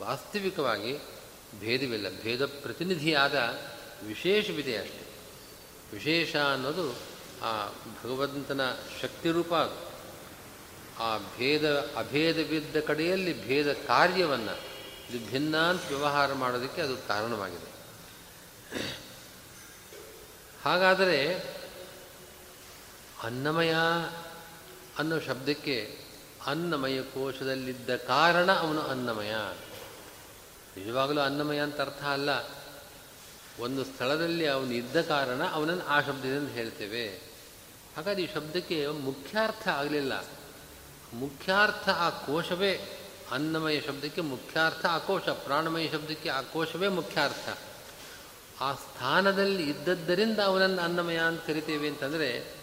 ವಾಸ್ತವಿಕವಾಗಿ ಭೇದವಿಲ್ಲ. ಭೇದ ಪ್ರತಿನಿಧಿಯಾದ ವಿಶೇಷವಿದೆ ಅಷ್ಟೆ. ವಿಶೇಷ ಅನ್ನೋದು ಆ ಭಗವಂತನ ಶಕ್ತಿರೂಪ ಅದು. ಆ ಭೇದ, ಅಭೇದವಿದ್ದ ಕಡೆಯಲ್ಲಿ ಭೇದ ಕಾರ್ಯವನ್ನು ಇದು ಭಿನ್ನ ಅಂತ ವ್ಯವಹಾರ ಮಾಡೋದಕ್ಕೆ ಅದು ಕಾರಣವಾಗಿದೆ. ಹಾಗಾದರೆ ಅನ್ನಮಯ ಅನ್ನೋ ಶಬ್ದಕ್ಕೆ ಅನ್ನಮಯ ಕೋಶದಲ್ಲಿದ್ದ ಕಾರಣ ಅವನು ಅನ್ನಮಯ. ನಿಜವಾಗಲೂ ಅನ್ನಮಯ ಅಂತ ಅರ್ಥ ಅಲ್ಲ. ಒಂದು ಸ್ಥಳದಲ್ಲಿ ಅವನು ಇದ್ದ ಕಾರಣ ಅವನನ್ನು ಆ ಶಬ್ದದಿಂದ ಹೇಳ್ತೇವೆ. ಹಾಗಾದ್ರೆ ಈ ಶಬ್ದಕ್ಕೆ ಮುಖ್ಯಾರ್ಥ ಆಗಲಿಲ್ಲ. ಮುಖ್ಯಾರ್ಥ ಆ ಕೋಶವೇ ಅನ್ನಮಯ ಶಬ್ದಕ್ಕೆ ಮುಖ್ಯಾರ್ಥ, ಆ ಕೋಶ ಪ್ರಾಣಮಯ ಶಬ್ದಕ್ಕೆ ಆ ಕೋಶವೇ ಮುಖ್ಯಾರ್ಥ. ಆ ಸ್ಥಾನದಲ್ಲಿ ಇದ್ದದ್ದರಿಂದ ಅವನನ್ನು ಅನ್ನಮಯ ಅಂತ ಕರಿತೇವೆ ಅಂತಂದರೆ,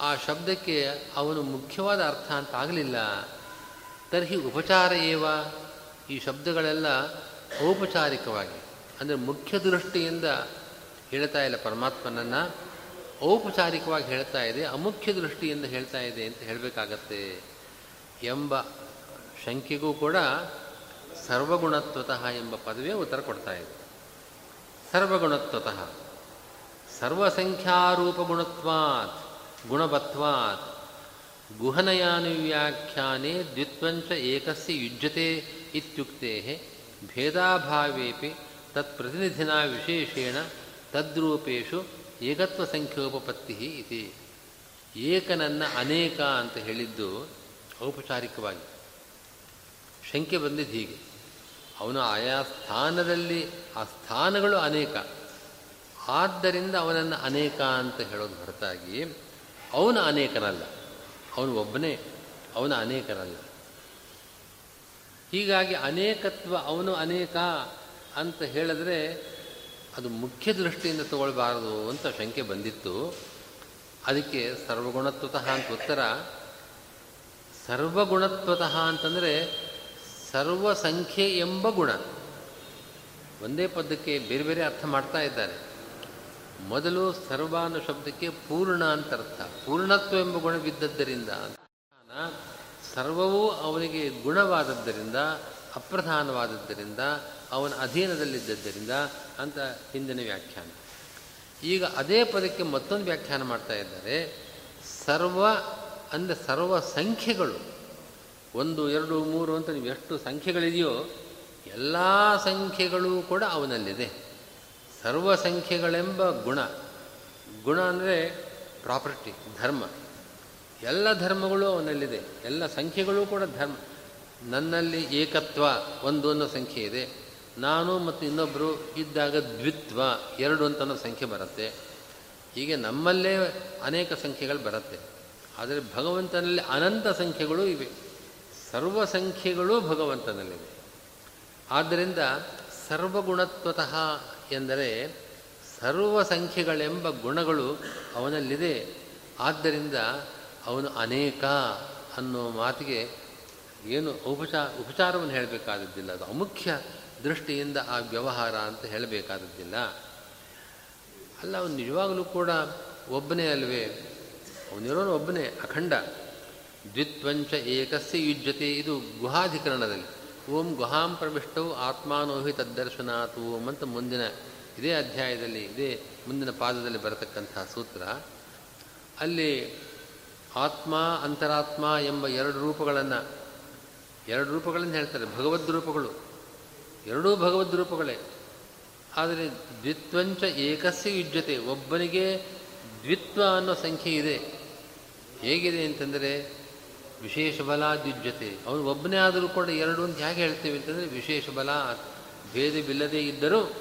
ಆ ಶಬ್ದಕ್ಕೆ ಅವನು ಮುಖ್ಯವಾದ ಅರ್ಥ ಅಂತ ಆಗಲಿಲ್ಲ. ತರ್ಹಿ ಉಪಚಾರ ಏವ? ಈ ಶಬ್ದಗಳೆಲ್ಲ ಔಪಚಾರಿಕವಾಗಿ, ಅಂದರೆ ಮುಖ್ಯ ದೃಷ್ಟಿಯಿಂದ ಹೇಳ್ತಾ ಇಲ್ಲ ಪರಮಾತ್ಮನನ್ನು. ಔಪಚಾರಿಕವಾಗಿ ಹೇಳ್ತಾ ಇದೆ, ಅಮುಖ್ಯ ದೃಷ್ಟಿಯಿಂದ ಹೇಳ್ತಾ ಇದೆ ಅಂತ ಹೇಳಬೇಕಾಗತ್ತೆ ಎಂಬ ಶಂಕೆಗೂ ಕೂಡ ಸರ್ವಗುಣತ್ವತಃ ಎಂಬ ಪದವೇ ಉತ್ತರ ಕೊಡ್ತಾ ಇದೆ. ಸರ್ವಗುಣತ್ವತಃ. ಸರ್ವಸಂಖ್ಯಾರೂಪಗುಣತ್ವಾತ್ ಗುಣವತ್ವಾತ್ ಗುಹನಯಾನುವ್ಯಾಖ್ಯಾನೆ ದ್ವಿತ್ವಂಚ ಏಕಸ್ಯ ಯುಜ್ಯತೆ ಇತ್ಯುಕ್ತೆ ಭೇದಾಭಾವೇಪಿ ತತ್ಪ್ರತಿನಿಧಿನ ವಿಶೇಷೇಣ ತದ್ರೂಪೇಶು ಏಕತ್ವ ಸಂಖ್ಯೋಪಪತ್ತಿ ಇತಿ. ಏಕನನ್ನ ಅನೇಕ ಅಂತ ಹೇಳಿದ್ದು ಔಪಚಾರಿಕವಾಗಿ. ಶಂಕೆ ಬಂದಿದ್ದು ಹೀಗೆ. ಅವನು ಆಯಾ ಸ್ಥಾನದಲ್ಲಿ ಆ ಸ್ಥಾನಗಳು ಅನೇಕ. ಆದ್ದರಿಂದ ಅವನನ್ನು ಅನೇಕ ಅಂತ ಹೇಳೋದು ಹೊರತಾಗಿ ಅವನು ಅನೇಕನಲ್ಲ. ಅವನು ಒಬ್ಬನೇ, ಅವನ ಅನೇಕನಲ್ಲ. ಹೀಗಾಗಿ ಅನೇಕತ್ವ ಅವನು ಅನೇಕ ಅಂತ ಹೇಳಿದ್ರೆ ಅದು ಮುಖ್ಯ ದೃಷ್ಟಿಯಿಂದ ತಗೊಳ್ಬಾರದು ಅಂತ ಶಂಕೆ ಬಂದಿತ್ತು. ಅದಕ್ಕೆ ಸರ್ವಗುಣತ್ವತಃ ಅಂತ ಉತ್ತರ. ಸರ್ವಗುಣತ್ವತಃ ಅಂತಂದರೆ ಸರ್ವಸಂಖ್ಯೆ ಎಂಬ ಗುಣ. ಒಂದೇ ಪದಕ್ಕೆ ಬೇರೆ ಬೇರೆ ಅರ್ಥ ಮಾಡ್ತಾ ಇದ್ದಾರೆ. ಮೊದಲು ಸರ್ವ ಅನ್ನೋ ಶಬ್ದಕ್ಕೆ ಪೂರ್ಣ ಅಂತ ಅರ್ಥ. ಪೂರ್ಣತ್ವ ಎಂಬ ಗುಣವಿದ್ದದ್ದರಿಂದ ಸರ್ವವೂ ಅವನಿಗೆ ಗುಣವಾದದ್ದರಿಂದ, ಅಪ್ರಧಾನವಾದದ್ದರಿಂದ ಅವನ ಅಧೀನದಲ್ಲಿದ್ದರಿಂದ ಅಂತ ಹಿಂದಿನ ವ್ಯಾಖ್ಯಾನ. ಈಗ ಅದೇ ಪದಕ್ಕೆ ಮತ್ತೊಂದು ವ್ಯಾಖ್ಯಾನ ಮಾಡ್ತಾ ಇದ್ದಾರೆ. ಸರ್ವ ಅಂದರೆ ಸರ್ವ ಸಂಖ್ಯೆಗಳು. ಒಂದು, ಎರಡು, ಮೂರು ಅಂತ ನೀವು ಎಷ್ಟು ಸಂಖ್ಯೆಗಳಿದೆಯೋ ಎಲ್ಲ ಸಂಖ್ಯೆಗಳೂ ಕೂಡ ಅವನಲ್ಲಿದೆ. ಸರ್ವ ಸಂಖ್ಯೆಗಳೆಂಬ ಗುಣ. ಗುಣ ಅಂದರೆ ಪ್ರಾಪರ್ಟಿ, ಧರ್ಮ. ಎಲ್ಲ ಧರ್ಮಗಳು ಅವನಲ್ಲಿದೆ. ಎಲ್ಲ ಸಂಖ್ಯೆಗಳು ಕೂಡ ಧರ್ಮ. ನನ್ನಲ್ಲಿ ಏಕತ್ವ, ಒಂದು ಅನ್ನೋ ಸಂಖ್ಯೆ ಇದೆ. ನಾನು ಮತ್ತು ಇನ್ನೊಬ್ಬರು ಇದ್ದಾಗ ದ್ವಿತ್ವ, ಎರಡು ಅಂತ ಅನ್ನೋ ಸಂಖ್ಯೆ ಬರುತ್ತೆ. ಹೀಗೆ ನಮ್ಮಲ್ಲೇ ಅನೇಕ ಸಂಖ್ಯೆಗಳು ಬರುತ್ತೆ. ಆದರೆ ಭಗವಂತನಲ್ಲಿ ಅನಂತ ಸಂಖ್ಯೆಗಳು ಇವೆ. ಸರ್ವ ಸಂಖ್ಯೆಗಳು ಭಗವಂತನಲ್ಲಿವೆ. ಆದ್ದರಿಂದ ಸರ್ವಗುಣತ್ವತಃ ಎಂದರೆ ಸರ್ವ ಸಂಖ್ಯೆಗಳೆಂಬ ಗುಣಗಳು ಅವನಲ್ಲಿದೆ. ಆದ್ದರಿಂದ ಅವನು ಅನೇಕ ಅನ್ನೋ ಮಾತಿಗೆ ಏನು ಉಪಚಾರ ಉಪಚಾರವನ್ನು ಹೇಳಬೇಕಾದದ್ದಿಲ್ಲ. ಅದು ಅಮುಖ್ಯ. ದೃಷ್ಟಿಯಿಂದ ಆ ವ್ಯವಹಾರ ಅಂತ ಹೇಳಬೇಕಾದದ್ದಿಲ್ಲ. ಅಲ್ಲ, ಅವನು ನಿಜವಾಗಲೂ ಕೂಡ ಒಬ್ಬನೇ ಅಲ್ವೇ? ಅವನಿರೋನು ಒಬ್ಬನೇ, ಅಖಂಡ. ದ್ವಿತ್ವಂಚ ಏಕಸ್ಯ ಯುಜ್ಯತೆ, ಇದು ಗುಹಾಧಿಕರಣದಲ್ಲಿ. ಓಂ ಗುಹಾಂ ಪ್ರವಿಷ್ಟವು ಆತ್ಮಾನೋಹಿ ತದ್ದರ್ಶನಾತ್ ಓಂ ಅಂತ ಮುಂದಿನ, ಇದೇ ಅಧ್ಯಾಯದಲ್ಲಿ, ಇದೇ ಮುಂದಿನ ಪಾದದಲ್ಲಿ ಬರತಕ್ಕಂಥ ಸೂತ್ರ. ಅಲ್ಲಿ ಆತ್ಮ ಅಂತರಾತ್ಮ ಎಂಬ ಎರಡು ರೂಪಗಳನ್ನು ಎರಡು ರೂಪಗಳನ್ನು ಹೇಳ್ತಾರೆ, ಭಗವದ್ ರೂಪಗಳು. ಎರಡೂ ಭಗವದ್ ರೂಪಗಳೇ. ಆದರೆ ದ್ವಿತ್ವಂಚ ಏಕಸ್ಯ ಯುಜ್ಯತೆ, ಒಬ್ಬನಿಗೆ ದ್ವಿತ್ವ ಅನ್ನೋ ಸಂಖ್ಯೆ ಇದೆ. ಹೇಗಿದೆ ಅಂತಂದರೆ ವಿಶೇಷ ಬಲ ದ್ವಿಜ್ಯತೆ ಅವನು ಒಬ್ಬನೇ ಆದರೂ ಕೂಡ ಎರಡು ಅಂತ ಹೇಗೆ ಹೇಳ್ತೀವಿ ಅಂತಂದರೆ ವಿಶೇಷ ಬಲ ಭೇದವಿಲ್ಲದೇ ಇದ್ದರೂ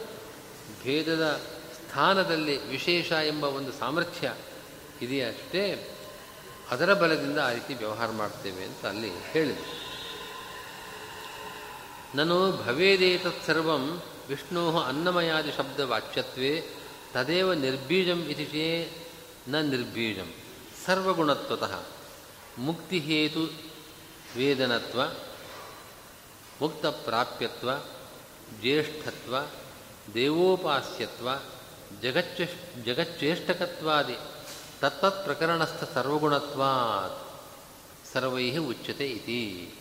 ಭೇದದ ಸ್ಥಾನದಲ್ಲಿ ವಿಶೇಷ ಎಂಬ ಒಂದು ಸಾಮರ್ಥ್ಯ ಇದೆಯಷ್ಟೇ. ಅದರ ಬಲದಿಂದ ಆ ರೀತಿ ವ್ಯವಹಾರ ಮಾಡ್ತೇವೆ ಅಂತ ಅಲ್ಲಿ ಹೇಳಿದೆ. ನನು ಭವೇದೇತತ್ಸರ್ವಂ ವಿಷ್ಣೋ ಅನ್ನಮಯಾದಿ ಶಬ್ದವಾಚ್ಯತ್ವೇ ತದೇವ ನಿರ್ಬೀಜಂ ಇತಿ ಚೇ ನ ನಿರ್ಬೀಜಂ. ಸರ್ವಗುಣತ್ವತಃ. ಮುಕ್ತಿಹೇತು ವೇದನತ್ವ, ಮುಕ್ತ ಪ್ರಾಪ್ಯತ್ವ, ಜ್ಯೇಷ್ಠತ್ವ, ದೇವೋಪಾಸ್ಯತ್ವ, ಜಗಚ್ಚ ಜಗಚ್ಚೇಷ್ಟಕತ್ವಾದಿ ತತ್ತತ್ ಪ್ರಕರಣಸ್ಥ ಸರ್ವಗುಣತ್ವಾತ್ ಸರ್ವೈ ಉಚ್ಯತೆ ಇತಿ.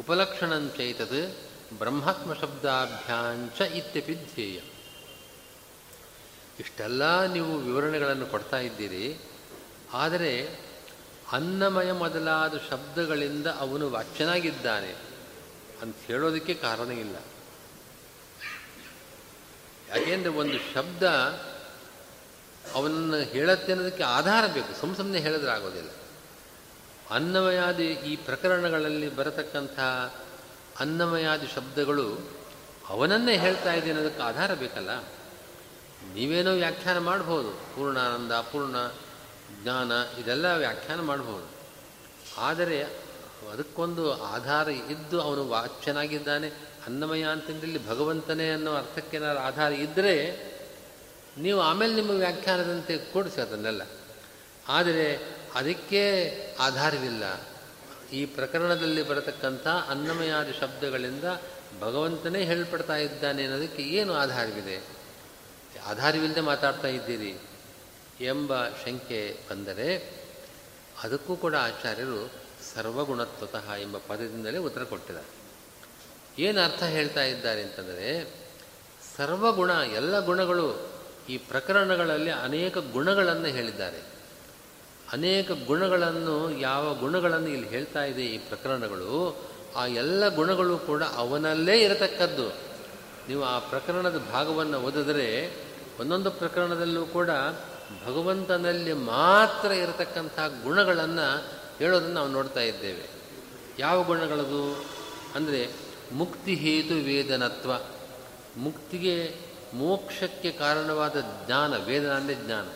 ಉಪಲಕ್ಷಣಂಚೈತದ್ ಬ್ರಹ್ಮಾತ್ಮಶಬ್ದಾಭ್ಯಾಂಚ ಇತ್ಯಪಿ ಧ್ಯೇಯ. ಇಷ್ಟೆಲ್ಲ ನೀವು ವಿವರಣೆಗಳನ್ನು ಕೊಡ್ತಾ ಇದ್ದೀರಿ. ಆದರೆ ಅನ್ನಮಯ ಮೊದಲಾದ ಶಬ್ದಗಳಿಂದ ಅವನು ವಾಚ್ಯನಾಗಿದ್ದಾನೆ ಅಂತ ಹೇಳೋದಕ್ಕೆ ಕಾರಣ ಇಲ್ಲ. ಯಾಕೆಂದರೆ ಒಂದು ಶಬ್ದ ಅವನನ್ನು ಹೇಳತ್ತೆ ಅನ್ನೋದಕ್ಕೆ ಆಧಾರ ಬೇಕು. ಸುಮ್ಮ ಸುಮ್ಮನೆ ಹೇಳಿದ್ರೆ ಆಗೋದಿಲ್ಲ. ಅನ್ನಮಯಾದಿ ಈ ಪ್ರಕರಣಗಳಲ್ಲಿ ಬರತಕ್ಕಂಥ ಅನ್ನಮಯಾದಿ ಶಬ್ದಗಳು ಅವನನ್ನೇ ಹೇಳ್ತಾ ಇದೆ ಅನ್ನೋದಕ್ಕೆ ಆಧಾರ ಬೇಕಲ್ಲ? ನೀವೇನೋ ವ್ಯಾಖ್ಯಾನ ಮಾಡ್ಬೋದು. ಪೂರ್ಣಾನಂದ ಪೂರ್ಣ ಜ್ಞಾನ, ಇದೆಲ್ಲ ವ್ಯಾಖ್ಯಾನ ಮಾಡ್ಬೋದು. ಆದರೆ ಅದಕ್ಕೊಂದು ಆಧಾರ ಇದ್ದು ಅವನು ವಾಚ್ಯನಾಗಿದ್ದಾನೆ. ಅನ್ನಮಯ ಅಂತಂದಲ್ಲಿ ಭಗವಂತನೇ ಅನ್ನೋ ಅರ್ಥಕ್ಕೇನಾದ್ರು ಆಧಾರ ಇದ್ದರೆ ನೀವು ಆಮೇಲೆ ನಿಮ್ಮ ವ್ಯಾಖ್ಯಾನದಂತೆ ಕೊಡಿಸಿ ಅದನ್ನೆಲ್ಲ. ಆದರೆ ಅದಕ್ಕೆ ಆಧಾರವಿಲ್ಲ. ಈ ಪ್ರಕರಣದಲ್ಲಿ ಬರತಕ್ಕಂಥ ಅನ್ನಮಯಾದಿ ಶಬ್ದಗಳಿಂದ ಭಗವಂತನೇ ಹೇಳ್ಪಡ್ತಾ ಇದ್ದಾನೆ ಅನ್ನೋದಕ್ಕೆ ಏನು ಆಧಾರವಿದೆ? ಆಧಾರವಿಲ್ಲದೆ ಮಾತಾಡ್ತಾ ಇದ್ದೀರಿ ಎಂಬ ಶಂಕೆ ಬಂದರೆ ಅದಕ್ಕೂ ಕೂಡ ಆಚಾರ್ಯರು ಸರ್ವಗುಣತ್ವತಃ ಎಂಬ ಪದದಿಂದಲೇ ಉತ್ತರ ಕೊಟ್ಟಿದ್ದಾರೆ. ಏನು ಅರ್ಥ ಹೇಳ್ತಾ ಇದ್ದಾರೆ ಅಂತಂದರೆ ಸರ್ವಗುಣ, ಎಲ್ಲ ಗುಣಗಳು ಈ ಪ್ರಕರಣಗಳಲ್ಲಿ ಅನೇಕ ಗುಣಗಳನ್ನು ಹೇಳಿದ್ದಾರೆ. ಅನೇಕ ಗುಣಗಳನ್ನು, ಯಾವ ಗುಣಗಳನ್ನು ಇಲ್ಲಿ ಹೇಳ್ತಾ ಇದೆ ಈ ಪ್ರಕರಣಗಳು, ಆ ಎಲ್ಲ ಗುಣಗಳು ಕೂಡ ಅವನಲ್ಲೇ ಇರತಕ್ಕದ್ದು. ನೀವು ಆ ಪ್ರಕರಣದ ಭಾಗವನ್ನು ಓದಿದರೆ, ಒಂದೊಂದು ಪ್ರಕರಣದಲ್ಲೂ ಕೂಡ ಭಗವಂತನಲ್ಲಿ ಮಾತ್ರ ಇರತಕ್ಕಂಥ ಗುಣಗಳನ್ನು ಹೇಳೋದನ್ನು ನಾವು ನೋಡ್ತಾ ಇದ್ದೇವೆ. ಯಾವ ಗುಣಗಳದು? ಅಂದರೆ ಮುಕ್ತಿ ಹೇತು ವೇದನತ್ವ. ಮುಕ್ತಿಗೆ ಮೋಕ್ಷಕ್ಕೆ ಕಾರಣವಾದ ಜ್ಞಾನ, ವೇದನ ಅಂದರೆ ಜ್ಞಾನ.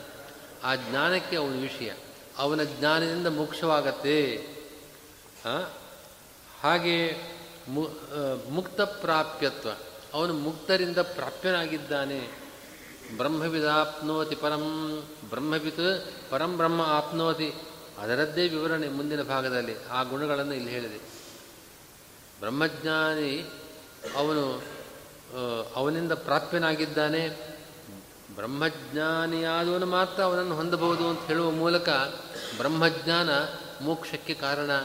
ಆ ಜ್ಞಾನಕ್ಕೆ ಅವನ ವಿಷಯ. ಅವನ ಜ್ಞಾನದಿಂದ ಮೋಕ್ಷವಾಗತ್ತೆ. ಹಾಗೆ ಮುಕ್ತ ಪ್ರಾಪ್ಯತ್ವ. ಅವನು ಮುಕ್ತರಿಂದ ಪ್ರಾಪ್ಯನಾಗಿದ್ದಾನೆ. ಬ್ರಹ್ಮವಿದಾಪ್ನೋತಿ ಪರಂ, ಬ್ರಹ್ಮವಿತ್ ಪರಂ ಬ್ರಹ್ಮ ಆಪ್ನೋತಿ. ಅದರದ್ದೇ ವಿವರಣೆ ಮುಂದಿನ ಭಾಗದಲ್ಲಿ ಆ ಗುಣಗಳನ್ನು ಇಲ್ಲಿ ಹೇಳಿದೆ. ಬ್ರಹ್ಮಜ್ಞಾನಿ ಅವನು ಅವನಿಂದ ಪ್ರಾಪ್ಯನಾಗಿದ್ದಾನೆ. ಬ್ರಹ್ಮಜ್ಞಾನಿಯಾದವನು ಮಾತ್ರ ಅವನನ್ನು ಹೊಂದಬಹುದು ಅಂತ ಹೇಳುವ ಮೂಲಕ ಬ್ರಹ್ಮಜ್ಞಾನ ಮೋಕ್ಷಕ್ಕೆ ಕಾರಣ.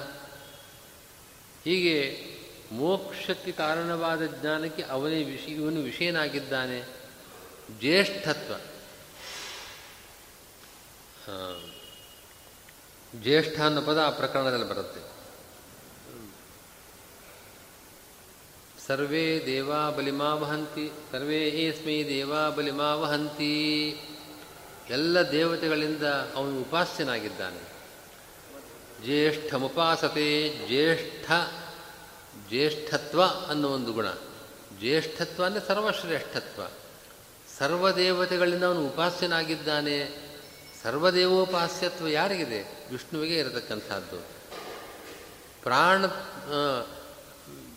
ಹೀಗೆ ಮೋಕ್ಷಕ್ಕೆ ಕಾರಣವಾದ ಜ್ಞಾನಕ್ಕೆ ಅವನೇ ವಿಷ, ಇವನು ವಿಷಯನಾಗಿದ್ದಾನೆ. ಜ್ಯೇಷ್ಠತ್ವ. ಜ್ಯೇಷ್ಠ ಅನ್ನೋ ಪದ ಆ ಪ್ರಕರಣದಲ್ಲಿ ಬರುತ್ತೆ. ಸರ್ವೇ ದೇವಾ ಬಲಿಮಾವಹಂತಿ, ಸರ್ವೇ ಏಸ್ಮೈ ದೇವಾ ಬಲಿಮಾ ವಹಂತಿ ಎಲ್ಲ ದೇವತೆಗಳಿಂದ ಅವನು ಉಪಾಸ್ಯನಾಗಿದ್ದಾನೆ. ಜ್ಯೇಷ್ಠಮುಪಾಸತೆ, ಜ್ಯೇಷ್ಠ, ಜ್ಯೇಷ್ಠತ್ವ ಅನ್ನೋ ಒಂದು ಗುಣ. ಜ್ಯೇಷ್ಠತ್ವ ಅಂದರೆ ಸರ್ವಶ್ರೇಷ್ಠತ್ವ. ಸರ್ವದೇವತೆಗಳಿಂದ ಅವನು ಉಪಾಸ್ಯನಾಗಿದ್ದಾನೆ. ಸರ್ವದೇವೋಪಾಸ್ಯತ್ವ ಯಾರಿಗಿದೆ? ವಿಷ್ಣುವಿಗೆ ಇರತಕ್ಕಂಥದ್ದು. ಪ್ರಾಣ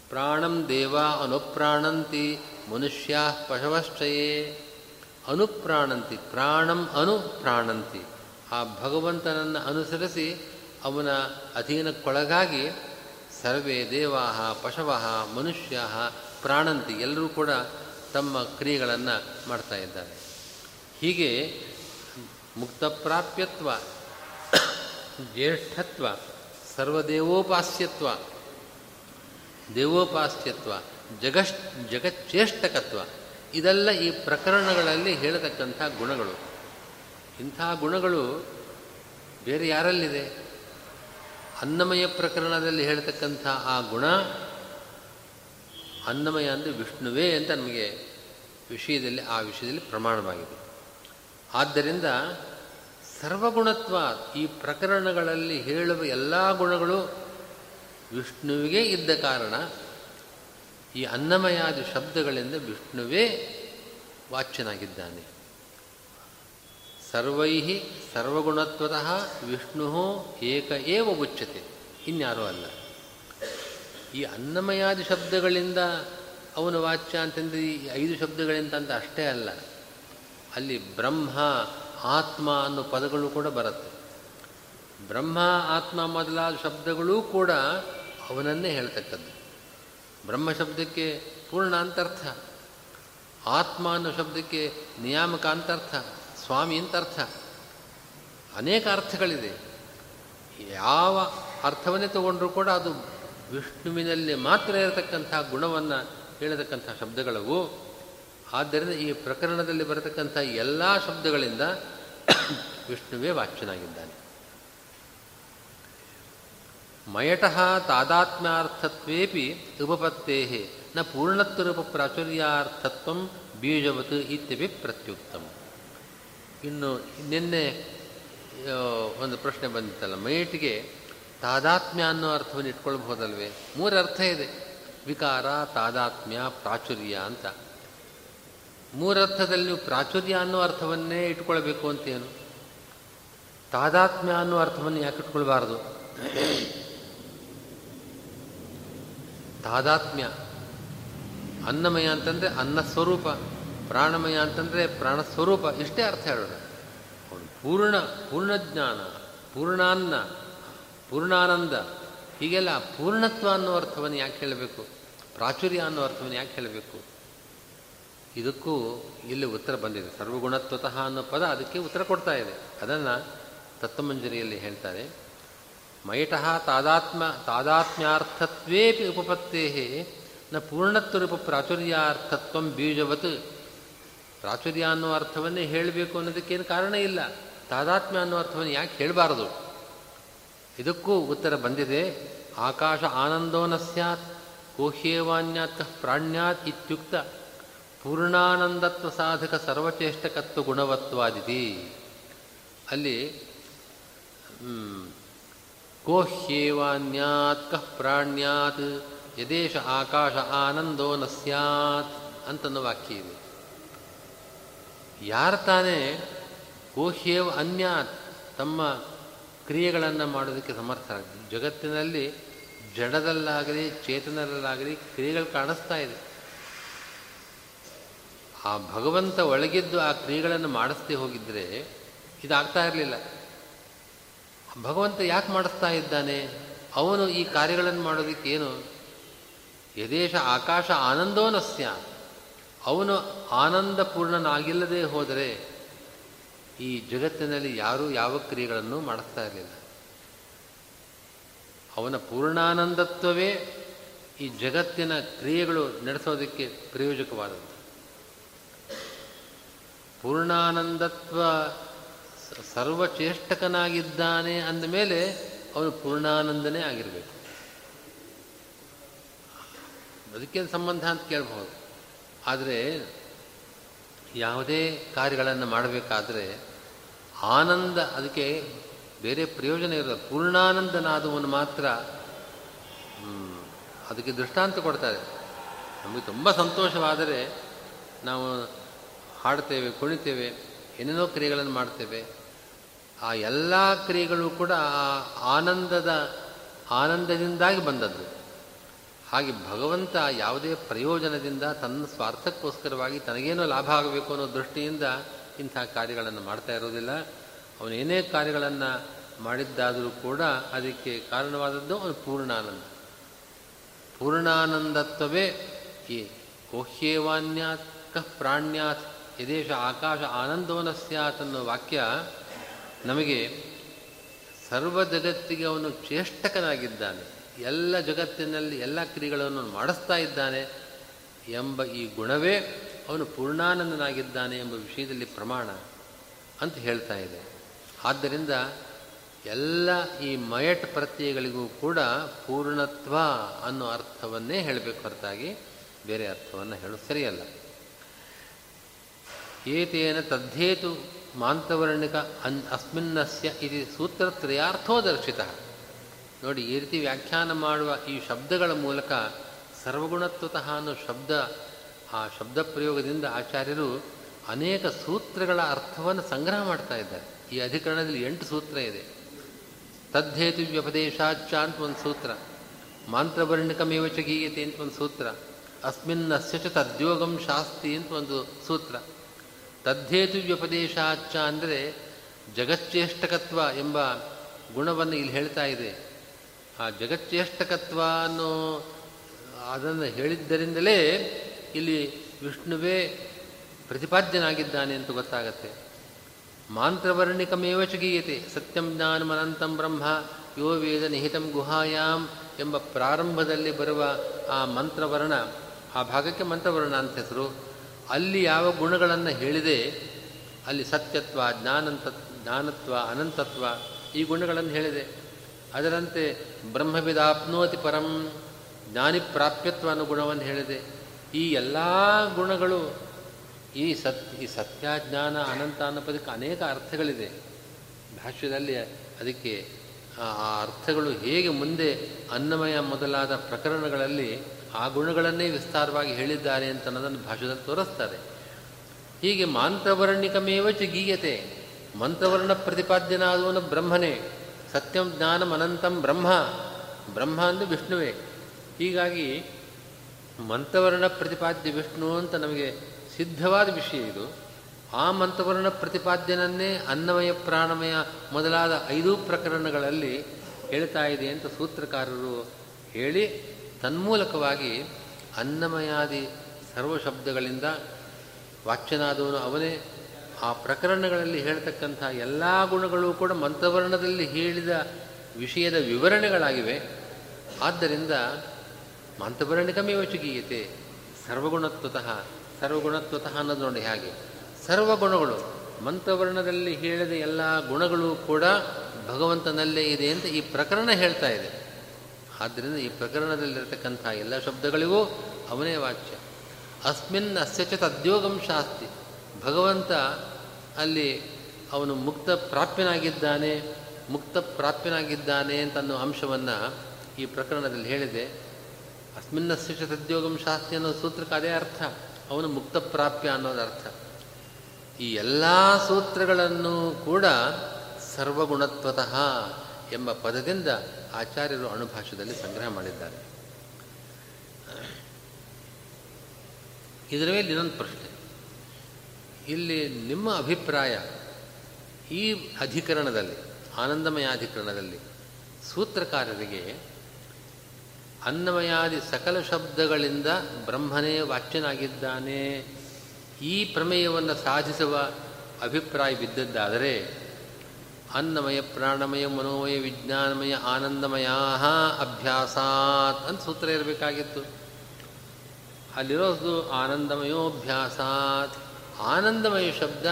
ಪ್ರಾಣಂ ದೇವ ಅನುಪ್ರಾಣಂತಿ ಮನುಷ್ಯ ಪಶವಶ್ಚಯೇ. ಅನುಪ್ರಾಣಂತಿ, ಪ್ರಾಣಂ ಅನುಪ್ರಾಣಂತಿ. ಆ ಭಗವಂತನನ್ನು ಅನುಸರಿಸಿ ಅವನ ಅಧೀನಕ್ಕೊಳಗಾಗಿ ಸರ್ವೇ ದೇವಾ ಪಶವ ಮನುಷ್ಯ ಪ್ರಾಣಂತಿ ಎಲ್ಲರೂ ಕೂಡ ತಮ್ಮ ಕ್ರಿಯೆಗಳನ್ನು ಮಾಡ್ತಾ ಇದ್ದಾರೆ. ಹೀಗೆ ಮುಕ್ತಪ್ರಾಪ್ಯತ್ವ, ಜ್ಯೇಷ್ಠತ್ವ, ಸರ್ವದೇವೋಪಾಸ್ಯತ್ವ, ದೇವೋಪಾಸ್ಯತ್ವ, ಜಗಶ್ ಜಗಚ್ಚೇಷ್ಟಕತ್ವ ಇದೆಲ್ಲ ಈ ಪ್ರಕರಣಗಳಲ್ಲಿ ಹೇಳತಕ್ಕಂಥ ಗುಣಗಳು. ಇಂಥ ಗುಣಗಳು ಬೇರೆ ಯಾರಲ್ಲಿದೆ? ಅನ್ನಮಯ ಪ್ರಕರಣದಲ್ಲಿ ಹೇಳ್ತಕ್ಕಂಥ ಆ ಗುಣ ಅನ್ನಮಯ ಅಂದರೆ ವಿಷ್ಣುವೇ ಅಂತ ನಮಗೆ ವಿಷಯದಲ್ಲಿ, ಆ ವಿಷಯದಲ್ಲಿ ಪ್ರಮಾಣವಾಗಿದೆ. ಆದ್ದರಿಂದ ಸರ್ವಗುಣತ್ವ ಈ ಪ್ರಕರಣಗಳಲ್ಲಿ ಹೇಳುವ ಎಲ್ಲ ಗುಣಗಳು ವಿಷ್ಣುವಿಗೆ ಇದ್ದ ಕಾರಣ. ಈ ಅನ್ನಮಯಾದ ಶಬ್ದಗಳಿಂದ ವಿಷ್ಣುವೇ ವಾಚ್ಯನಾಗಿದ್ದಾನೆ. ಸರ್ವೈ ಸರ್ವಗುಣತ್ವತಃ ವಿಷ್ಣು ಏಕ ಏವ ಉಚ್ಯತೆ ಇನ್ಯಾರೂ ಅಲ್ಲ. ಈ ಅನ್ನಮಯಾದಿ ಶಬ್ದಗಳಿಂದ ಅವನ ವಾಚ್ಯ ಅಂತಂದರೆ ಈ ಐದು ಶಬ್ದಗಳಿಂದ ಅಂತ ಅಷ್ಟೇ ಅಲ್ಲ. ಅಲ್ಲಿ ಬ್ರಹ್ಮ, ಆತ್ಮ ಅನ್ನೋ ಪದಗಳು ಕೂಡ ಬರುತ್ತೆ. ಬ್ರಹ್ಮ, ಆತ್ಮ ಮೊದಲಾದ ಶಬ್ದಗಳೂ ಕೂಡ ಅವನನ್ನೇ ಹೇಳ್ತಕ್ಕದ್ದು. ಬ್ರಹ್ಮ ಶಬ್ದಕ್ಕೆ ಪೂರ್ಣ ಅಂತರ್ಥ. ಆತ್ಮ ಅನ್ನೋ ಶಬ್ದಕ್ಕೆ ನಿಯಾಮಕ ಅಂತರ್ಥ, ಸ್ವಾಮಿ ಅಂತರ್ಥ. ಅನೇಕ ಅರ್ಥಗಳಿದೆ. ಯಾವ ಅರ್ಥವನ್ನೇ ತಗೊಂಡರೂ ಕೂಡ ಅದು ವಿಷ್ಣುವಿನಲ್ಲಿ ಮಾತ್ರ ಇರತಕ್ಕಂಥ ಗುಣವನ್ನು ಹೇಳತಕ್ಕಂಥ ಶಬ್ದಗಳವು. ಆದ್ದರಿಂದ ಈ ಪ್ರಕರಣದಲ್ಲಿ ಬರತಕ್ಕಂಥ ಎಲ್ಲ ಶಬ್ದಗಳಿಂದ ವಿಷ್ಣುವೇ ವಾಚ್ಯನಾಗಿದ್ದಾನೆ. ಮಯಟಃ ತಾದಾತ್ಮ್ಯಾರ್ಥತ್ವೇಪಿ ಉಪಪತ್ತೇ ನ ಪೂರ್ಣತ್ವರೂಪ ಪ್ರಾಚುರ್ಯಾರ್ಥತ್ವ ಬೀಜವತ್ ಇತ್ಯಪಿ ಪ್ರತ್ಯುಕ್ತಂ. ಇನ್ನು ನಿನ್ನೆ ಒಂದು ಪ್ರಶ್ನೆ ಬಂದಿತ್ತಲ್ಲ ಮೈಟಿಗೆ ತಾದಾತ್ಮ್ಯ ಅನ್ನೋ ಅರ್ಥವನ್ನು ಇಟ್ಕೊಳ್ಬಹುದಲ್ವೇ? ಮೂರು ಅರ್ಥ ಇದೆ. ವಿಕಾರ, ತಾದಾತ್ಮ್ಯ, ಪ್ರಾಚುರ್ಯ ಅಂತ. ಮೂರರ್ಥದಲ್ಲಿ ನೀವು ಪ್ರಾಚುರ್ಯ ಅನ್ನೋ ಅರ್ಥವನ್ನೇ ಇಟ್ಕೊಳ್ಬೇಕು ಅಂತೇನು ತಾದಾತ್ಮ್ಯ ಅನ್ನೋ ಅರ್ಥವನ್ನು ಯಾಕೆ ಇಟ್ಕೊಳ್ಬಾರ್ದು? ತಾದಾತ್ಮ್ಯ ಅನ್ನಮಯ ಅಂತಂದರೆ ಅನ್ನ ಸ್ವರೂಪ, ಪ್ರಾಣಮಯ ಅಂತಂದರೆ ಪ್ರಾಣಸ್ವರೂಪ ಇಷ್ಟೇ ಅರ್ಥ ಹೇಳೋಣ ಅವನು ಪೂರ್ಣ ಜ್ಞಾನ ಪೂರ್ಣಾನ್ನ, ಪೂರ್ಣಾನಂದ. ಹೀಗೆಲ್ಲ ಪೂರ್ಣತ್ವ ಅನ್ನೋ ಅರ್ಥವನ್ನು ಯಾಕೆ ಹೇಳಬೇಕು? ಪ್ರಾಚುರ್ಯ ಅನ್ನೋ ಅರ್ಥವನ್ನು ಯಾಕೆ ಹೇಳಬೇಕು? ಇದಕ್ಕೂ ಇಲ್ಲಿ ಉತ್ತರ ಬಂದಿದೆ. ಸರ್ವಗುಣತ್ವತಃ ಅನ್ನೋ ಪದ ಅದಕ್ಕೆ ಉತ್ತರ ಕೊಡ್ತಾ ಇದೆ. ಅದನ್ನು ತತ್ವಮಂಜರಿಯಲ್ಲಿ ಹೇಳ್ತಾರೆ. ಮೈಟಃ ತಾದಾತ್ಮ ತಾದಾತ್ಮ್ಯಾರ್ಥತ್ವೇಪಿ ಉಪಪತ್ತೇ ನ ಪೂರ್ಣತ್ವರೂಪ ಪ್ರಾಚುರ್ಯಾರ್ಥತ್ವ ಬೀಜವತ್. ಪ್ರಾಚುರ್ಯ ಅನ್ನೋ ಅರ್ಥವನ್ನೇ ಹೇಳಬೇಕು ಅನ್ನೋದಕ್ಕೇನು ಕಾರಣ ಇಲ್ಲ. ತಾದಾತ್ಮ್ಯ ಅನ್ನೋ ಅರ್ಥವನ್ನು ಯಾಕೆ ಹೇಳಬಾರದು? ಇದಕ್ಕೂ ಉತ್ತರ ಬಂದಿದೆ. ಆಕಾಶ ಆನಂದೋನ ಸ್ಯಾತ್ ಕೋಹ್ಯೇವಾನ್ಯಾತ್ ಪ್ರಾಣ್ಯಾತ್ ಇತ್ಯುಕ್ತ. ಪೂರ್ಣಾನಂದತ್ವ ಸಾಧಕ ಸರ್ವಚೇಷ್ಟಕತ್ವ ಗುಣವತ್ವಾದಿತಿ. ಅಲ್ಲಿ ಕೋಹ್ಯೇವಾನ್ಯಾತ್ ಕಃ ಪ್ರಾಣ್ಯಾತ್ ಯದೇಶ ಆಕಾಶ ಆನಂದೋ ನ ಸ್ಯಾತ್ ಅಂತನ್ನೋ ವಾಕ್ಯ ಇದೆ. ಯಾರು ತಾನೇ ಕೋಹ್ಯೇವ ಅನ್ಯಾತ್ ತಮ್ಮ ಕ್ರಿಯೆಗಳನ್ನು ಮಾಡೋದಕ್ಕೆ ಸಮರ್ಥರಾಗ್ತದೆ ಜಗತ್ತಿನಲ್ಲಿ ಜಡದಲ್ಲಾಗಲಿ ಚೇತನದಲ್ಲಾಗಲಿ ಕ್ರಿಯೆಗಳು ಕಾಣಿಸ್ತಾ ಇದೆ. ಆ ಭಗವಂತ ಒಳಗಿದ್ದು ಆ ಕ್ರಿಯೆಗಳನ್ನು ಮಾಡಿಸ್ತೇ ಹೋಗಿದ್ದರೆ ಇದಾಗ್ತಾ ಇರಲಿಲ್ಲ. ಭಗವಂತ ಯಾಕೆ ಮಾಡಿಸ್ತಾ ಇದ್ದಾನೆ? ಅವನು ಈ ಕಾರ್ಯಗಳನ್ನು ಮಾಡೋದಕ್ಕೇನು? ಯದೇಶ ಆಕಾಶ ಆನಂದೋನಸ್ಯ. ಅವನು ಆನಂದಪೂರ್ಣನಾಗಿಲ್ಲದೆ ಹೋದರೆ ಈ ಜಗತ್ತಿನಲ್ಲಿ ಯಾರೂ ಯಾವ ಕ್ರಿಯೆಗಳನ್ನು ಮಾಡಿಸ್ತಾ ಇರಲಿಲ್ಲ. ಅವನ ಪೂರ್ಣಾನಂದತ್ವವೇ ಈ ಜಗತ್ತಿನ ಕ್ರಿಯೆಗಳು ನಡೆಸೋದಕ್ಕೆ ಪ್ರಯೋಜಕವಾದದ್ದು. ಪೂರ್ಣಾನಂದತ್ವ ಸರ್ವಚೇಷ್ಟಕನಾಗಿದ್ದಾನೆ ಅಂದಮೇಲೆ ಅವನು ಪೂರ್ಣಾನಂದನೇ ಆಗಿರಬೇಕು. ಅದಕ್ಕೆ ಸಂಬಂಧ ಅಂತ ಕೇಳಬಹುದು. ಆದರೆ ಯಾವುದೇ ಕಾರ್ಯಗಳನ್ನು ಮಾಡಬೇಕಾದ್ರೆ ಆನಂದ, ಅದಕ್ಕೆ ಬೇರೆ ಪ್ರಯೋಜನ ಇರೋಲ್ಲ. ಪೂರ್ಣಾನಂದನಾದವನು ಮಾತ್ರ ಅದಕ್ಕೆ ದೃಷ್ಟಾಂತ ಕೊಡ್ತಾರೆ. ನಮಗೆ ತುಂಬ ಸಂತೋಷವಾದರೆ ನಾವು ಹಾಡ್ತೇವೆ ಕುಣಿತೇವೆ, ಏನೇನೋ ಕ್ರಿಯೆಗಳನ್ನು ಮಾಡ್ತೇವೆ. ಆ ಎಲ್ಲ ಕ್ರಿಯೆಗಳು ಕೂಡ ಆನಂದದ, ಆನಂದದಿಂದಾಗಿ ಬಂದದ್ದು. ಹಾಗೆ ಭಗವಂತ ಯಾವುದೇ ಪ್ರಯೋಜನದಿಂದ ತನ್ನ ಸ್ವಾರ್ಥಕ್ಕೋಸ್ಕರವಾಗಿ ತನಗೇನೋ ಲಾಭ ಆಗಬೇಕು ಅನ್ನೋ ದೃಷ್ಟಿಯಿಂದ ಇಂಥ ಕಾರ್ಯಗಳನ್ನು ಮಾಡ್ತಾ ಇರೋದಿಲ್ಲ ಅವನೇನೇ ಕಾರ್ಯಗಳನ್ನು ಮಾಡಿದ್ದಾದರೂ ಕೂಡ ಅದಕ್ಕೆ ಕಾರಣವಾದದ್ದು ಅವನು ಪೂರ್ಣಾನಂದ. ಪೂರ್ಣಾನಂದತ್ವವೇ ಈ ಕೋಹ್ಯೇವಾನ್ಯಾತ್ ಕಃ ಪ್ರಾಣ್ಯಾತ್ ಯದೇಶ ಆಕಾಶ ಆನಂದವನ ಸ್ಯಾತ್ ಅನ್ನೋ ವಾಕ್ಯ ನಮಗೆ ಸರ್ವ ಜಗತ್ತಿಗೆ ಅವನು ಚೇಷ್ಟಕನಾಗಿದ್ದಾನೆ ಎಲ್ಲ ಜಗತ್ತಿನಲ್ಲಿ ಎಲ್ಲ ಕ್ರಿಯೆಗಳನ್ನು ಮಾಡಿಸ್ತಾ ಇದ್ದಾನೆ ಎಂಬ ಈ ಗುಣವೇ ಅವನು ಪೂರ್ಣಾನಂದನಾಗಿದ್ದಾನೆ ಎಂಬ ವಿಷಯದಲ್ಲಿ ಪ್ರಮಾಣ ಅಂತ ಹೇಳ್ತಾ ಇದೆ. ಆದ್ದರಿಂದ ಎಲ್ಲ ಈ ಮಯಟ್ ಪ್ರತ್ಯಯಗಳಿಗೂ ಕೂಡ ಪೂರ್ಣತ್ವ ಅನ್ನೋ ಅರ್ಥವನ್ನೇ ಹೇಳಬೇಕು ಹೊರತಾಗಿ ಬೇರೆ ಅರ್ಥವನ್ನು ಹೇಳೋದು ಸರಿಯಲ್ಲ. ಏತೇನ ತದ್ದೇತು ಮಾಂತವರ್ಣಿಕ ಅನ್ ಅಸ್ಮಿನ್ನಸ್ಯ ಇದು ಸೂತ್ರತ್ರಯಾರ್ಥೋ ದರ್ಶಿತ ನೋಡಿ, ಈ ರೀತಿ ವ್ಯಾಖ್ಯಾನ ಮಾಡುವ ಈ ಶಬ್ದಗಳ ಮೂಲಕ ಸರ್ವಗುಣತ್ವತಃ ಅನ್ನೋ ಶಬ್ದ, ಆ ಶಬ್ದ ಪ್ರಯೋಗದಿಂದ ಆಚಾರ್ಯರು ಅನೇಕ ಸೂತ್ರಗಳ ಅರ್ಥವನ್ನು ಸಂಗ್ರಹ ಮಾಡ್ತಾ ಇದ್ದಾರೆ. ಈ ಅಧಿಕರಣದಲ್ಲಿ ಎಂಟು ಸೂತ್ರ ಇದೆ. ತದ್ಧೇತು ವ್ಯಪದೇಶಾಚ ಅಂತ ಒಂದು ಸೂತ್ರ. ಮಾಂತ್ರವರ್ಣಿಕಮೇವ ಚ ಗೀಯತೆ ಅಂತ ಒಂದು ಸೂತ್ರ. ಅಸ್ಮಿನ್ನಸ್ಯ ಚ ತದ್ಯೋಗಂ ಶಾಸ್ತಿ ಅಂತ ಒಂದು ಸೂತ್ರ. ತದ್ದೇತು ವ್ಯಪದೇಶಾಚ ಅಂದರೆ ಜಗಚ್ಚೇಷ್ಟಕತ್ವ ಎಂಬ ಗುಣವನ್ನು ಇಲ್ಲಿ ಹೇಳ್ತಾ ಇದೆ. ಆ ಜಗಚ್ಚೇಷ್ಟಕತ್ವ ಅನ್ನೋ ಅದನ್ನು ಹೇಳಿದ್ದರಿಂದಲೇ ಇಲ್ಲಿ ವಿಷ್ಣುವೇ ಪ್ರತಿಪಾದ್ಯನಾಗಿದ್ದಾನೆ ಅಂತ ಗೊತ್ತಾಗತ್ತೆ. ಮಾಂತ್ರವರ್ಣಿಕಮೇವ ಚಗೀಯತೆ ಗೀಯತೆ ಸತ್ಯಂ ಜ್ಞಾನಮನಂತಂ ಬ್ರಹ್ಮ, ಯೋ ವೇದ ನಿಹಿತಂ ಗುಹಾಯಾಮ್ ಎಂಬ ಪ್ರಾರಂಭದಲ್ಲಿ ಬರುವ ಆ ಮಂತ್ರವರ್ಣ, ಆ ಭಾಗಕ್ಕೆ ಮಂತ್ರವರ್ಣ ಅಂತ ಹೆಸರು. ಅಲ್ಲಿ ಯಾವ ಗುಣಗಳನ್ನು ಹೇಳಿದೆ, ಅಲ್ಲಿ ಸತ್ಯತ್ವ, ಜ್ಞಾನಂತ, ಜ್ಞಾನತ್ವ, ಅನಂತತ್ವ ಈ ಗುಣಗಳನ್ನು ಹೇಳಿದೆ. ಅದರಂತೆ ಬ್ರಹ್ಮವಿದಾಪ್ನೋತಿ ಪರಂ ಜ್ಞಾನಿ ಪ್ರಾಪ್ಯತ್ವ ಅನ್ನೋ ಗುಣವನ್ನು ಹೇಳಿದೆ. ಈ ಎಲ್ಲ ಗುಣಗಳು ಈ ಸತ್, ಈ ಸತ್ಯ, ಜ್ಞಾನ, ಅನಂತ ಅನ್ನೋ ಪದಕ್ಕೆ ಅನೇಕ ಅರ್ಥಗಳಿದೆ. ಭಾಷ್ಯದಲ್ಲಿ ಅದಕ್ಕೆ ಆ ಅರ್ಥಗಳು ಹೇಗೆ ಮುಂದೆ ಅನ್ನಮಯ ಮೊದಲಾದ ಪ್ರಕರಣಗಳಲ್ಲಿ ಆ ಗುಣಗಳನ್ನೇ ವಿಸ್ತಾರವಾಗಿ ಹೇಳಿದ್ದಾರೆ ಅಂತ ಅನ್ನೋದನ್ನು ಭಾಷೆದಲ್ಲಿ ತೋರಿಸ್ತಾರೆ. ಹೀಗೆ ಮಾಂತ್ರವರ್ಣಿಕಮೇವ ಚ ಗೀಯತೆ. ಮಂತ್ರವರ್ಣ ಪ್ರತಿಪಾದ್ಯನಾದವನು ಬ್ರಹ್ಮನೇ. ಸತ್ಯಂ ಜ್ಞಾನಂ ಅನಂತಂ ಬ್ರಹ್ಮ. ಬ್ರಹ್ಮ ಅಂದರೆ ವಿಷ್ಣುವೇ. ಹೀಗಾಗಿ ಮಂತ್ರವರ್ಣ ಪ್ರತಿಪಾದ್ಯ ವಿಷ್ಣು ಅಂತ ನಮಗೆ ಸಿದ್ಧವಾದ ವಿಷಯ ಇದು. ಆ ಮಂತ್ರವರ್ಣ ಪ್ರತಿಪಾದ್ಯನನ್ನೇ ಅನ್ನಮಯ ಪ್ರಾಣಮಯ ಮೊದಲಾದ ಐದು ಪ್ರಕರಣಗಳಲ್ಲಿ ಹೇಳ್ತಾ ಇದೆ ಅಂತ ಸೂತ್ರಕಾರರು ಹೇಳಿ ತನ್ಮೂಲಕವಾಗಿ ಅನ್ನಮಯಾದಿ ಸರ್ವ ಶಬ್ದಗಳಿಂದ ವಾಚ್ಯನಾದವನು ಅವನೇ. ಆ ಪ್ರಕರಣಗಳಲ್ಲಿ ಹೇಳ್ತಕ್ಕಂಥ ಎಲ್ಲ ಗುಣಗಳು ಕೂಡ ಮಂತ್ರವರ್ಣದಲ್ಲಿ ಹೇಳಿದ ವಿಷಯದ ವಿವರಣೆಗಳಾಗಿವೆ. ಆದ್ದರಿಂದ ಮಂತ್ರವರ್ಣಿಕಮೇವ ಚುಗೀಯತೆ? ಸರ್ವಗುಣತ್ವತಃ. ಸರ್ವಗುಣತ್ವತಃ ಅನ್ನೋದು ನೋಡಿ ಹಾಗೆ. ಸರ್ವಗುಣಗಳು ಮಂತ್ರವರ್ಣದಲ್ಲಿ ಹೇಳಿದ ಎಲ್ಲ ಗುಣಗಳು ಕೂಡ ಭಗವಂತನಲ್ಲೇ ಇದೆ ಅಂತ ಈ ಪ್ರಕರಣ ಹೇಳ್ತಾ ಇದೆ. ಆದ್ದರಿಂದ ಈ ಪ್ರಕರಣದಲ್ಲಿರತಕ್ಕಂಥ ಎಲ್ಲ ಶಬ್ದಗಳಿಗೂ ಅವನೇ ವಾಚ್ಯ. ಅಸ್ಮಿನ್ ಅಸ್ಯಚ ತದ್ಯೋಗಂ ಶಾಸ್ತಿ. ಭಗವಂತ ಅಲ್ಲಿ ಅವನು ಮುಕ್ತ ಪ್ರಾಪ್ಯನಾಗಿದ್ದಾನೆ ಮುಕ್ತ ಪ್ರಾಪ್ಯನಾಗಿದ್ದಾನೆ ಅಂತ ಅನ್ನೋ ಅಂಶವನ್ನು ಈ ಪ್ರಕರಣದಲ್ಲಿ ಹೇಳಿದೆ. ಅಸ್ಮಿನ್ ಅಸ್ಯಚ ತದ್ಯೋಗಂ ಶಾಸ್ತಿ ಅನ್ನೋ ಸೂತ್ರಕ್ಕೆ ಅದೇ ಅರ್ಥ. ಅವನು ಮುಕ್ತ ಪ್ರಾಪ್ಯ ಅನ್ನೋದು ಅರ್ಥ. ಈ ಎಲ್ಲ ಸೂತ್ರಗಳನ್ನು ಕೂಡ ಸರ್ವಗುಣತ್ವತಃ ಎಂಬ ಪದದಿಂದ ಆಚಾರ್ಯರು ಅಣುಭಾಷೆಯಲ್ಲಿ ಸಂಗ್ರಹ ಮಾಡಿದ್ದಾರೆ. ಇದರ ಮೇಲೆ ಇನ್ನೊಂದು ಪ್ರಶ್ನೆ. ಇಲ್ಲಿ ನಿಮ್ಮ ಅಭಿಪ್ರಾಯ ಈ ಅಧಿಕರಣದಲ್ಲಿ ಆನಂದಮಯ ಅಧಿಕರಣದಲ್ಲಿ ಸೂತ್ರಕಾರರಿಗೆ ಅನ್ನಮಯಾದಿ ಸಕಲ ಶಬ್ದಗಳಿಂದ ಬ್ರಹ್ಮನೇ ವಾಚ್ಯನಾಗಿದ್ದಾನೆ, ಈ ಪ್ರಮೇಯವನ್ನು ಸಾಧಿಸುವ ಅಭಿಪ್ರಾಯ ಬಿದ್ದದ್ದಾದರೆ ಅನ್ನಮಯ, ಪ್ರಾಣಮಯ, ಮನೋಮಯ, ವಿಜ್ಞಾನಮಯ ಆನಂದಮಯ ಅಭ್ಯಾಸಾತ್ ಅಂತ ಸೂತ್ರ ಇರಬೇಕಾಗಿತ್ತು. ಅಲ್ಲಿರೋದು ಆನಂದಮಯೋಭ್ಯಾಸಾತ್. ಆನಂದಮಯ ಶಬ್ದ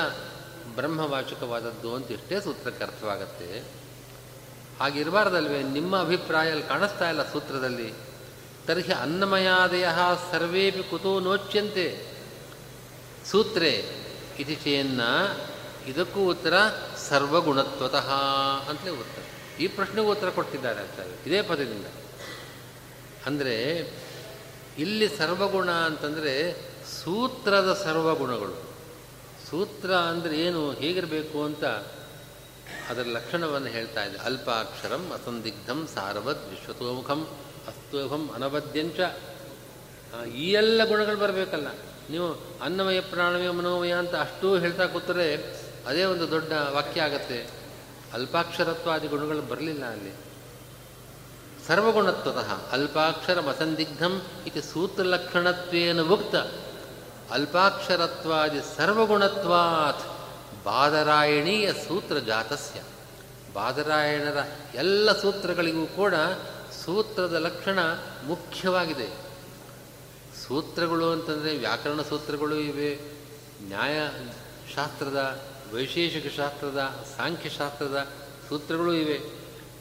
ಬ್ರಹ್ಮವಾಚಕವಾದದ್ದು ಅಂತ ಇಷ್ಟೇ ಸೂತ್ರಕ್ಕೆ ಅರ್ಥವಾಗತ್ತೆ. ಹಾಗಿರಬಾರ್ದಲ್ವೇ, ನಿಮ್ಮ ಅಭಿಪ್ರಾಯ ಅಲ್ಲಿ ಕಾಣಿಸ್ತಾ ಇಲ್ಲ ಸೂತ್ರದಲ್ಲಿ. ತರ್ಹಿ ಅನ್ನಮಯಾದಯ ಸರ್ವೇಪಿ ಕುತೂ ನೋಚ್ಯಂತೆ. ಸೂತ್ರೆ ಇತಿ ಇದಕ್ಕೂ ಉತ್ತರ ಸರ್ವಗುಣತ್ವತಃ ಅಂತಲೇ ಉತ್ತರ. ಈ ಪ್ರಶ್ನೆಗೂ ಉತ್ತರ ಕೊಟ್ಟಿದ್ದಾರೆ ಆಚಾರ್ಯ ಇದೇ ಪದದಿಂದ. ಅಂದರೆ, ಇಲ್ಲಿ ಸರ್ವಗುಣ ಅಂತಂದರೆ ಸೂತ್ರದ ಸರ್ವಗುಣಗಳು. ಸೂತ್ರ ಅಂದರೆ ಏನು, ಹೇಗಿರಬೇಕು ಅಂತ ಅದರ ಲಕ್ಷಣವನ್ನು ಹೇಳ್ತಾ ಇದೆ. ಅಲ್ಪಾಕ್ಷರಂ ಅಸಂದಿಗ್ಧಂ ಸಾರವದ್ ವಿಶ್ವತೋಮುಖಂ ಅಸ್ತೋಭಂ ಅನವದ್ಯಂಚ. ಈ ಎಲ್ಲ ಗುಣಗಳು ಬರಬೇಕಲ್ಲ. ನೀವು ಅನ್ನಮಯ, ಪ್ರಾಣಮಯ, ಮನೋಮಯ ಅಂತ ಅಷ್ಟೂ ಹೇಳ್ತಾ ಕೂತರೆ ಅದೇ ಒಂದು ದೊಡ್ಡ ವಾಕ್ಯ ಆಗತ್ತೆ. ಅಲ್ಪಾಕ್ಷರತ್ವಾದಿ ಗುಣಗಳು ಬರಲಿಲ್ಲ ಅಲ್ಲಿ. ಸರ್ವಗುಣತ್ವತಃ ಅಲ್ಪಾಕ್ಷರ ಅಸಂದಿಗ್ಧಂ ಇತಿ ಸೂತ್ರಲಕ್ಷಣತ್ವೇನ ಮುಕ್ತ ಅಲ್ಪಾಕ್ಷರತ್ವಾದಿ ಸರ್ವಗುಣತ್ವಾತ್ ಬಾದರಾಯಣೀಯ ಸೂತ್ರ ಜಾತಸ್ಯ ಬಾದರಾಯಣರ ಎಲ್ಲ ಸೂತ್ರಗಳಿಗೂ ಕೂಡ ಸೂತ್ರದ ಲಕ್ಷಣ ಮುಖ್ಯವಾಗಿದೆ. ಸೂತ್ರಗಳು ಅಂತಂದರೆ ವ್ಯಾಕರಣ ಸೂತ್ರಗಳು ಇವೆ, ನ್ಯಾಯಶಾಸ್ತ್ರದ ವೈಶೇಷಿಕ ಶಾಸ್ತ್ರದ ಸಾಂಖ್ಯಶಾಸ್ತ್ರದ ಸೂತ್ರಗಳು ಇವೆ.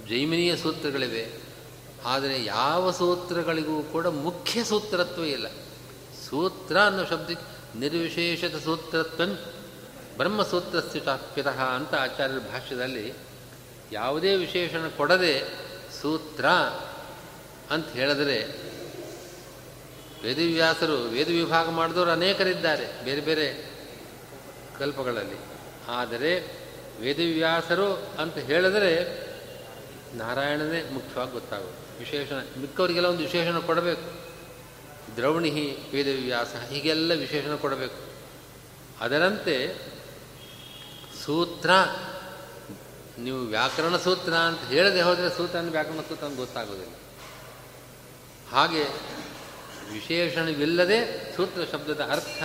ಜೈಮಿನಿಯ ಸೂತ್ರಗಳಿವೆ. ಆದರೆ ಯಾವ ಸೂತ್ರಗಳಿಗೂ ಕೂಡ ಮುಖ್ಯ ಸೂತ್ರತ್ವ ಇಲ್ಲ. ಸೂತ್ರ ಅನ್ನೋ ಶಬ್ದ ನಿರ್ವಿಶೇಷದ ಸೂತ್ರತ್ವ ಬ್ರಹ್ಮಸೂತ್ರ ಚಾಪ್ಯತಃ ಅಂತ ಆಚಾರ್ಯರ ಭಾಷ್ಯದಲ್ಲಿ ಯಾವುದೇ ವಿಶೇಷಣ ಕೊಡದೆ ಸೂತ್ರ ಅಂತ ಹೇಳಿದರೆ ವೇದವ್ಯಾಸರು ವೇದ ವಿಭಾಗ ಮಾಡಿದವರು ಅನೇಕರಿದ್ದಾರೆ. ಬೇರೆ ಬೇರೆ ಕಲ್ಪಗಳಲ್ಲಿ. ಆದರೆ ವೇದವ್ಯಾಸರು ಅಂತ ಹೇಳಿದರೆ ನಾರಾಯಣನೇ ಮುಖ್ಯವಾಗಿ ಗೊತ್ತಾಗೋದು. ವಿಶೇಷಣ ಮಿಕ್ಕವರಿಗೆಲ್ಲ ಒಂದು ವಿಶೇಷಣ ಕೊಡಬೇಕು. ದ್ರೌಣಿ ವೇದವ್ಯಾಸ ಹೀಗೆಲ್ಲ ವಿಶೇಷಣ ಕೊಡಬೇಕು. ಅದರಂತೆ ಸೂತ್ರ, ನೀವು ವ್ಯಾಕರಣ ಸೂತ್ರ ಅಂತ ಹೇಳದೆ ಹೋದರೆ ಸೂತ್ರ ವ್ಯಾಕರಣ ಸೂತ್ರ ಅಂತ ಗೊತ್ತಾಗೋದಿಲ್ಲ. ಹಾಗೆ ವಿಶೇಷಣವಿಲ್ಲದೆ ಸೂತ್ರ ಶಬ್ದದ ಅರ್ಥ,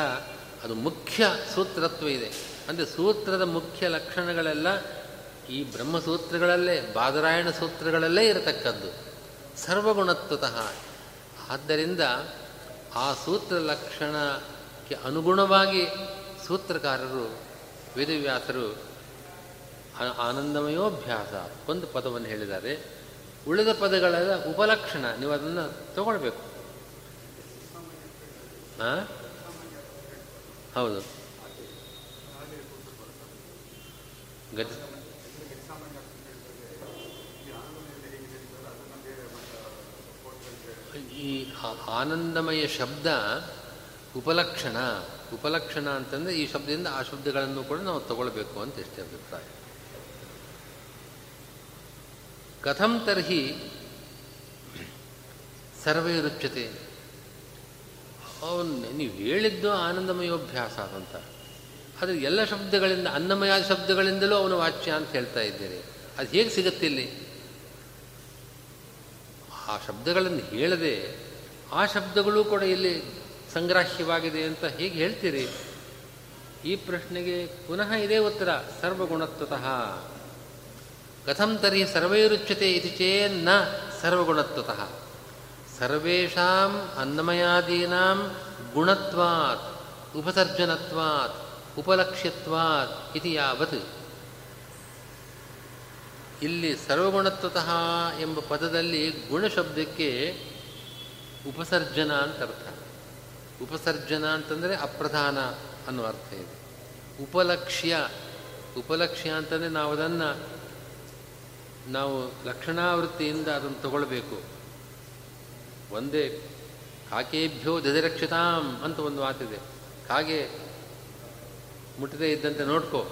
ಅದು ಮುಖ್ಯ ಸೂತ್ರತ್ವ ಇದೆ. ಅಂದರೆ ಸೂತ್ರದ ಮುಖ್ಯ ಲಕ್ಷಣಗಳೆಲ್ಲ ಈ ಬ್ರಹ್ಮಸೂತ್ರಗಳಲ್ಲೇ, ಬಾದರಾಯಣ ಸೂತ್ರಗಳಲ್ಲೇ ಇರತಕ್ಕದ್ದು. ಸರ್ವಗುಣತ್ವತಃ. ಆದ್ದರಿಂದ ಆ ಸೂತ್ರ ಲಕ್ಷಣಕ್ಕೆ ಅನುಗುಣವಾಗಿ ಸೂತ್ರಕಾರರು, ವೇದವ್ಯಾಸರು ಆನಂದಮಯೋಭ್ಯಾಸ ಒಂದು ಪದವನ್ನು ಹೇಳಿದ್ದಾರೆ. ಉಳಿದ ಪದಗಳ ಉಪಲಕ್ಷಣ, ನೀವು ಅದನ್ನು ತಗೊಳ್ಬೇಕು. ಹಾಂ ಹೌದು. ಗತಿ ಈ ಆನಂದಮಯ ಶಬ್ದ ಉಪಲಕ್ಷಣ ಉಪಲಕ್ಷಣ ಅಂತಂದರೆ ಈ ಶಬ್ದದಿಂದ ಆ ಶಬ್ದಗಳನ್ನು ಕೂಡ ನಾವು ತಗೊಳ್ಬೇಕು ಅಂತ ಇಷ್ಟೇ ಅಭಿಪ್ರಾಯ. ಕಥಂ ತರ್ಹಿ ಸರ್ವೇ ರುಚ್ಯತೆ ಅವನು ನೀವು ಹೇಳಿದ್ದು ಆನಂದಮಯೋಭ್ಯಾಸ ಅಂತ. ಆದರೆ ಎಲ್ಲ ಶಬ್ದಗಳಿಂದ, ಅನ್ನಮಯ ಶಬ್ದಗಳಿಂದಲೂ ಅವನು ವಾಚ್ಯ ಅಂತ ಹೇಳ್ತಾ ಇದ್ದೀರಿ ಅದು ಹೇಗೆ ಸಿಗುತ್ತೆ ಇಲ್ಲಿ? ಆ ಶಬ್ದಗಳನ್ನು ಹೇಳದೆ ಆ ಶಬ್ದಗಳು ಕೂಡ ಇಲ್ಲಿ ಸಂಗ್ರಾಹ್ಯವಾಗಿದೆ ಅಂತ ಹೇಗೆ ಹೇಳ್ತೀರಿ? ಈ ಪ್ರಶ್ನೆಗೆ ಪುನಃ ಇದೇ ಉತ್ತರ, ಸರ್ವಗುಣತ್ವತಃ. ಕಥಂ ತರ್ಹಿ ಸರ್ವೈರುಚ್ಯತೆ ಇತಿ ಚೇನ್ನ ಸರ್ವಗುಣತ್ವತಃ. ಸರ್ವೇಶಾಂ ಅನ್ನಮಯಾದೀನಾಂ ಗುಣತ್ವಾತ್, ಉಪಸರ್ಜನತ್ವಾತ್. ಉಪಲಕ್ಷ್ಯತ್ವಾತ್ ಇತಿ ಯಾವತ್? ಇಲ್ಲಿ ಸರ್ವಗುಣತ್ವತಃ ಎಂಬ ಪದದಲ್ಲಿ ಗುಣಶಬ್ದಕ್ಕೆ ಉಪಸರ್ಜನ ಅಂತ ಅರ್ಥ. ಉಪಸರ್ಜನ ಅಂತಂದರೆ ಅಪ್ರಧಾನ ಅನ್ನೋ ಅರ್ಥ ಇದೆ. ಉಪಲಕ್ಷ್ಯ ಉಪಲಕ್ಷ್ಯ ಅಂತಂದರೆ ನಾವು ಅದನ್ನು ನಾವು ಲಕ್ಷಣಾವೃತ್ತಿಯಿಂದ ಅದನ್ನು ತಗೊಳ್ಬೇಕು. ಒಂದೇ, ಕಾಕೇಭ್ಯೋ ದಧಿರಕ್ಷತಾಂ ಅಂತ ಒಂದು ಮಾತಿದೆ ಕಾಗೆ ಮುಟ್ಟದೇ ಇದ್ದಂತೆ ನೋಡ್ಕೋ.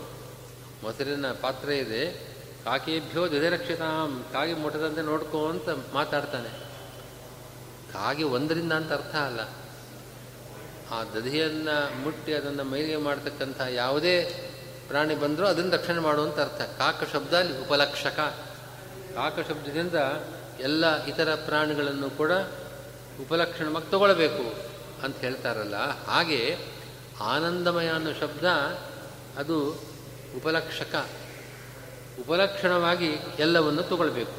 ಮೊಸರಿನ ಪಾತ್ರ ಇದೆ. ಕಾಕೇಭ್ಯೋ ದಧಿರಕ್ಷತಾಂ ಕಾಗೆ ಮುಟ್ಟದಂತೆ ನೋಡ್ಕೋ ಅಂತ ಮಾತಾಡ್ತಾನೆ. ಕಾಗೆ ಒಂದರಿಂದ ಅಂತ ಅರ್ಥ ಅಲ್ಲ. ಆ ದಧಿಯನ್ನು ಮುಟ್ಟಿ ಅದನ್ನು ಮೈಲಿಗೆ ಮಾಡ್ತಕ್ಕಂಥ ಯಾವುದೇ ಪ್ರಾಣಿ ಬಂದರೂ ಅದನ್ನು ರಕ್ಷಣೆ ಮಾಡುವಂಥ ಅರ್ಥ. ಕಾಕ ಶಬ್ದ ಅಲ್ಲಿ ಉಪಲಕ್ಷಕ. ಕಾಕ ಶಬ್ದದಿಂದ ಎಲ್ಲ ಇತರ ಪ್ರಾಣಿಗಳನ್ನು ಕೂಡ ಉಪಲಕ್ಷಣವಾಗಿ ತಗೊಳ್ಬೇಕು ಅಂತ ಹೇಳ್ತಾರಲ್ಲ. ಹಾಗೆ ಆನಂದಮಯ ಅನ್ನೋ ಶಬ್ದ ಅದು ಉಪಲಕ್ಷಕ. ಉಪಲಕ್ಷಣವಾಗಿ ಎಲ್ಲವನ್ನು ತಗೊಳ್ಬೇಕು.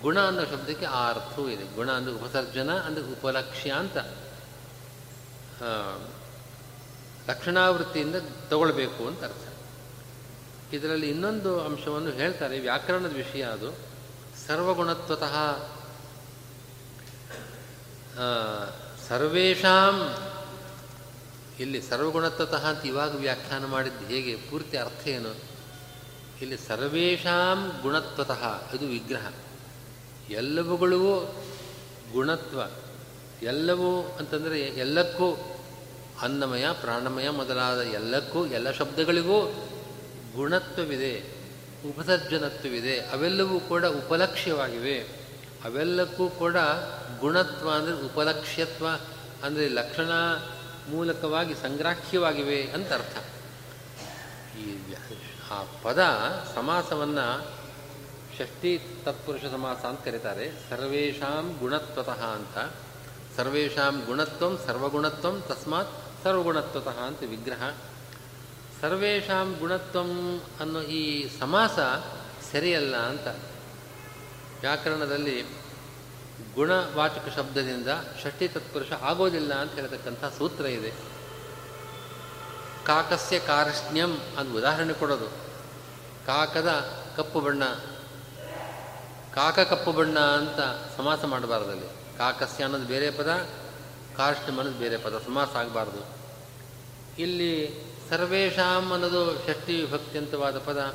ಗುಣ ಅನ್ನೋ ಶಬ್ದಕ್ಕೆ ಆ ಅರ್ಥವೂ ಇದೆ. ಗುಣ ಅಂದರೆ ಉಪಸರ್ಜನ ಅಂದರೆ ಉಪಲಕ್ಷ್ಯ ಅಂತ. ಲಕ್ಷಣಾವೃತ್ತಿಯಿಂದ ತಗೊಳ್ಬೇಕು ಅಂತ ಅರ್ಥ. ಇದರಲ್ಲಿ ಇನ್ನೊಂದು ಅಂಶವನ್ನು ಹೇಳ್ತಾರೆ, ವ್ಯಾಕರಣದ ವಿಷಯ ಅದು. ಸರ್ವಗುಣತ್ವತಃ ಸರ್ವೇಷಾಂ ಇಲ್ಲಿ ಸರ್ವಗುಣತಃ ಅಂತ ಇವಾಗ ವ್ಯಾಖ್ಯಾನ ಮಾಡಿದ್ದು ಹೇಗೆ? ಪೂರ್ತಿ ಅರ್ಥ ಏನು? ಇಲ್ಲಿ ಸರ್ವೇಷಾಂ ಗುಣತ್ವತಃ ಇದು ವಿಗ್ರಹ. ಎಲ್ಲವುಗಳಿಗೂ ಗುಣತ್ವ. ಎಲ್ಲವೂ ಅಂತಂದರೆ ಎಲ್ಲಕ್ಕೂ ಅನ್ನಮಯ, ಪ್ರಾಣಮಯ ಮೊದಲಾದ ಎಲ್ಲಕ್ಕೂ, ಎಲ್ಲ ಶಬ್ದಗಳಿಗೂ ಗುಣತ್ವವಿದೆ, ಉಪಸರ್ಜನತ್ವವಿದೆ. ಅವೆಲ್ಲವೂ ಕೂಡ ಉಪಲಕ್ಷ್ಯವಾಗಿವೆ. ಅವೆಲ್ಲಕ್ಕೂ ಕೂಡ ಗುಣತ್ವ ಅಂದರೆ ಉಪಲಕ್ಷ್ಯತ್ವ. ಅಂದರೆ ಲಕ್ಷಣ ಮೂಲಕವಾಗಿ ಸಂಗ್ರಾಹ್ಯವಾಗಿವೆ ಅಂತ ಅರ್ಥ. ಈ ಆ ಪದ ಸಮಾಸವನ್ನು ಷಷ್ಠಿ ತತ್ಪುರುಷ ಸಮಾಸ ಅಂತ ಕರೀತಾರೆ. ಸರ್ವೇಷಾಂ ಗುಣತ್ವತಃ ಅಂತ. ಸರ್ವೇಷಾಂ ಗುಣತ್ವಂ ಸರ್ವಗುಣತ್ವಂ ತಸ್ಮಾತ್ ಸರ್ವಗುಣತ್ವತಃ ಅಂತ ವಿಗ್ರಹ. ಸರ್ವೇಷಾಂ ಗುಣತ್ವಂ ಅನ್ನೋ ಈ ಸಮಾಸ ಸರಿಯಲ್ಲ ಅಂತ. ವ್ಯಾಕರಣದಲ್ಲಿ ಗುಣವಾಚಕ ಶಬ್ದದಿಂದ ಷಷ್ಠಿ ತತ್ಪುರುಷ ಆಗೋದಿಲ್ಲ ಅಂತ ಹೇಳ್ತಕ್ಕಂಥ ಸೂತ್ರ ಇದೆ. ಕಾಕಸ್ಯ ಕಾರಷ್ಣ್ಯಂ ಅಂತ ಉದಾಹರಣೆ ಕೊಡೋದು. ಕಾಕದ ಕಪ್ಪು ಬಣ್ಣ. ಕಾಕ ಕಪ್ಪು ಬಣ್ಣ ಅಂತ ಸಮಾಸ ಮಾಡಬಾರ್ದಲ್ಲಿ. ಕಾಕಸ್ಯ ಅನ್ನೋದು ಬೇರೆ ಪದ ಕಾರಷ್ಣ್ಯಂ ಅನ್ನೋದು ಬೇರೆ ಪದ, ಸಮಾಸ ಆಗಬಾರ್ದು. ಇಲ್ಲಿ ಸರ್ವೇಶಾಂ ಅನ್ನೋದು ಷಷ್ಠಿ ವಿಭಕ್ತಿಯಂತವಾದ ಪದ.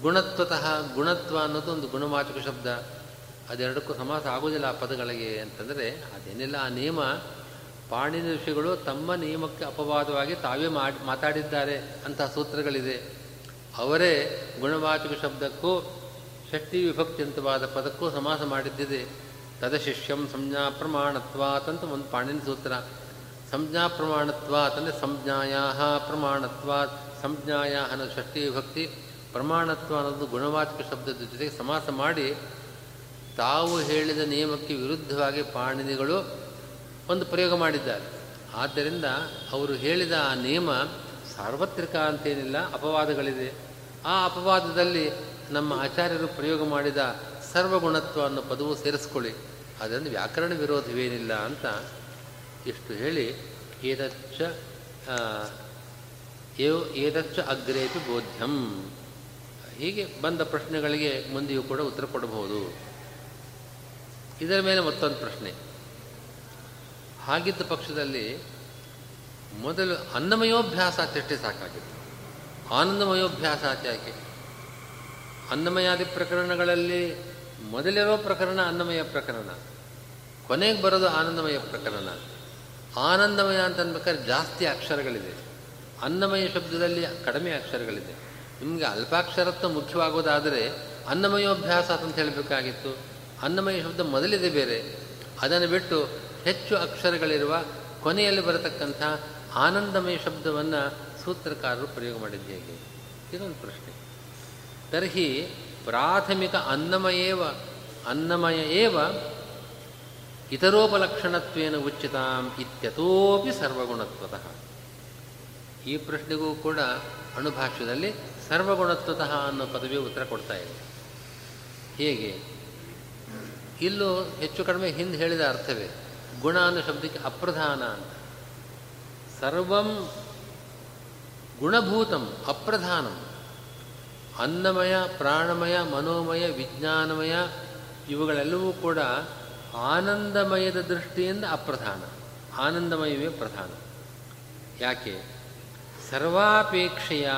ಗುಣತ್ವತಃ ಗುಣತ್ವ ಅನ್ನೋದು ಒಂದು ಗುಣವಾಚಕ ಶಬ್ದ. ಅದೆರಡಕ್ಕೂ ಸಮಾಸ ಆಗೋದಿಲ್ಲ ಆ ಪದಗಳಿಗೆ ಅಂತಂದರೆ ಅದೇನಿಲ್ಲ, ಆ ನಿಯಮ ಪಾಣಿನ ಋಷಿಗಳು ತಮ್ಮ ನಿಯಮಕ್ಕೆ ಅಪವಾದವಾಗಿ ತಾವೇ ಮಾಡಿ, ಮಾತಾಡಿದ್ದಾರೆ ಅಂತಹ ಸೂತ್ರಗಳಿದೆ. ಅವರೇ ಗುಣವಾಚಕ ಶಬ್ದಕ್ಕೂ ಷಷ್ಠಿ ವಿಭಕ್ತಿಯಂತವಾದ ಪದಕ್ಕೂ ಸಮಾಸ ಮಾಡಿದ್ದಿದೆ. ತದ ಶಿಷ್ಯಂ ಸಂಜ್ಞಾ ಪ್ರಮಾಣತ್ವಾತ್ ಅಂತ ಒಂದು ಪಾಣಿನ ಸೂತ್ರ. ಸಂಜ್ಞಾ ಪ್ರಮಾಣತ್ವಾತ್ ಅಂದರೆ ಸಂಜ್ಞಾಯಾ ಪ್ರಮಾಣತ್ವಾತ್. ಸಂಜ್ಞಾಯ ಅನ್ನೋದು ಷಷ್ಟಿ ವಿಭಕ್ತಿ. ಪ್ರಮಾಣತ್ವ ಅನ್ನೋದು ಗುಣವಾಚಕ ಶಬ್ದದ ಜೊತೆಗೆ ಸಮಾಸ ಮಾಡಿ ತಾವು ಹೇಳಿದ ನಿಯಮಕ್ಕೆ ವಿರುದ್ಧವಾಗಿ ಪಾಣಿನಿಗಳು ಒಂದು ಪ್ರಯೋಗ ಮಾಡಿದ್ದಾರೆ. ಆದ್ದರಿಂದ ಅವರು ಹೇಳಿದ ಆ ನಿಯಮ ಸಾರ್ವತ್ರಿಕ ಅಂತೇನಿಲ್ಲ, ಅಪವಾದಗಳಿದೆ. ಆ ಅಪವಾದದಲ್ಲಿ ನಮ್ಮ ಆಚಾರ್ಯರು ಪ್ರಯೋಗ ಮಾಡಿದ ಸರ್ವಗುಣತ್ವ ಅನ್ನೋ ಪದವು ಸೇರಿಸ್ಕೊಳ್ಳಿ. ಅದರಿಂದ ವ್ಯಾಕರಣ ವಿರೋಧವೇನಿಲ್ಲ ಅಂತ ಇಷ್ಟು ಹೇಳಿ ಏದಚ್ಚ ಏದಚ್ಚ ಅಗ್ರೇಪಿ ಬೋಧ್ಯಂ. ಹೀಗೆ ಬಂದ ಪ್ರಶ್ನೆಗಳಿಗೆ ಮುಂದೆಯೂ ಕೂಡ ಉತ್ತರ ಕೊಡಬಹುದು. ಇದರ ಮೇಲೆ ಮತ್ತೊಂದು ಪ್ರಶ್ನೆ. ಹಾಗಿದ್ದ ಪಕ್ಷದಲ್ಲಿ ಮೊದಲು ಅನ್ನಮಯೋಭ್ಯಾಸ ಚಷ್ಟೆ ಸಾಕಾಗಿತ್ತು. ಆನಂದಮಯೋಭ್ಯಾಸ ಯಾಕೆ? ಅನ್ನಮಯಾದಿ ಪ್ರಕರಣಗಳಲ್ಲಿ ಮೊದಲಿರೋ ಪ್ರಕರಣ ಅನ್ನಮಯ ಪ್ರಕರಣ. ಕೊನೆಗೆ ಬರೋದು ಆನಂದಮಯ ಪ್ರಕರಣ. ಆನಂದಮಯ ಅಂತ ಅನ್ಬೇಕಾದ್ರೆ ಜಾಸ್ತಿ ಅಕ್ಷರಗಳಿದೆ. ಅನ್ನಮಯ ಶಬ್ದದಲ್ಲಿ ಕಡಿಮೆ ಅಕ್ಷರಗಳಿದೆ. ನಿಮಗೆ ಅಲ್ಪಾಕ್ಷರತ್ವ ಮುಖ್ಯವಾಗೋದಾದರೆ ಅನ್ನಮಯೋಭ್ಯಾಸ ಅಂತ ಹೇಳಬೇಕಾಗಿತ್ತು. ಅನ್ನಮಯ ಶಬ್ದ ಮೊದಲಿದೆ ಬೇರೆ. ಅದನ್ನು ಬಿಟ್ಟು ಹೆಚ್ಚು ಅಕ್ಷರಗಳಿರುವ ಕೊನೆಯಲ್ಲಿ ಬರತಕ್ಕಂಥ ಆನಂದಮಯ ಶಬ್ದವನ್ನು ಸೂತ್ರಕಾರರು ಪ್ರಯೋಗ ಮಾಡಿದ್ದೇವೆ ಇದೊಂದು ಪ್ರಶ್ನೆ. ತರ್ಹಿ ಪ್ರಾಥಮಿಕ ಅನ್ನಮಯೇವ, ಅನ್ನಮಯ ಏವ ಇತರೋಪಲಕ್ಷಣತ್ವೇನ ಉಚಿತಾಂ ಇತ್ಯತೋಪಿ ಸರ್ವಗುಣತ್ವತಃ. ಈ ಪ್ರಶ್ನೆಗೂ ಕೂಡ ಅಣುಭಾಷ್ಯದಲ್ಲಿ ಸರ್ವಗುಣತ್ವತಃ ಅನ್ನೋ ಪದವಿ ಉತ್ತರ ಕೊಡ್ತಾ ಇದೆ. ಹೇಗೆ? ಇಲ್ಲೂ ಹೆಚ್ಚು ಕಡಿಮೆ ಹಿಂದೆ ಹೇಳಿದ ಅರ್ಥವೇ? ಗುಣ ಅನ್ನೋ ಶಬ್ದಕ್ಕೆ ಅಪ್ರಧಾನ ಅಂತ. ಸರ್ವಂ ಗುಣಭೂತಂ, ಅಪ್ರಧಾನಂ. ಅನ್ನಮಯ, ಪ್ರಾಣಮಯ, ಮನೋಮಯ, ವಿಜ್ಞಾನಮಯ, ಇವುಗಳೆಲ್ಲವೂ ಕೂಡ ಆನಂದಮಯದ ದೃಷ್ಟಿಯಿಂದ ಅಪ್ರಧಾನ. ಆನಂದಮಯವೇ ಪ್ರಧಾನ. ಯಾಕೆ? ಸರ್ವಾಪೇಕ್ಷೆಯ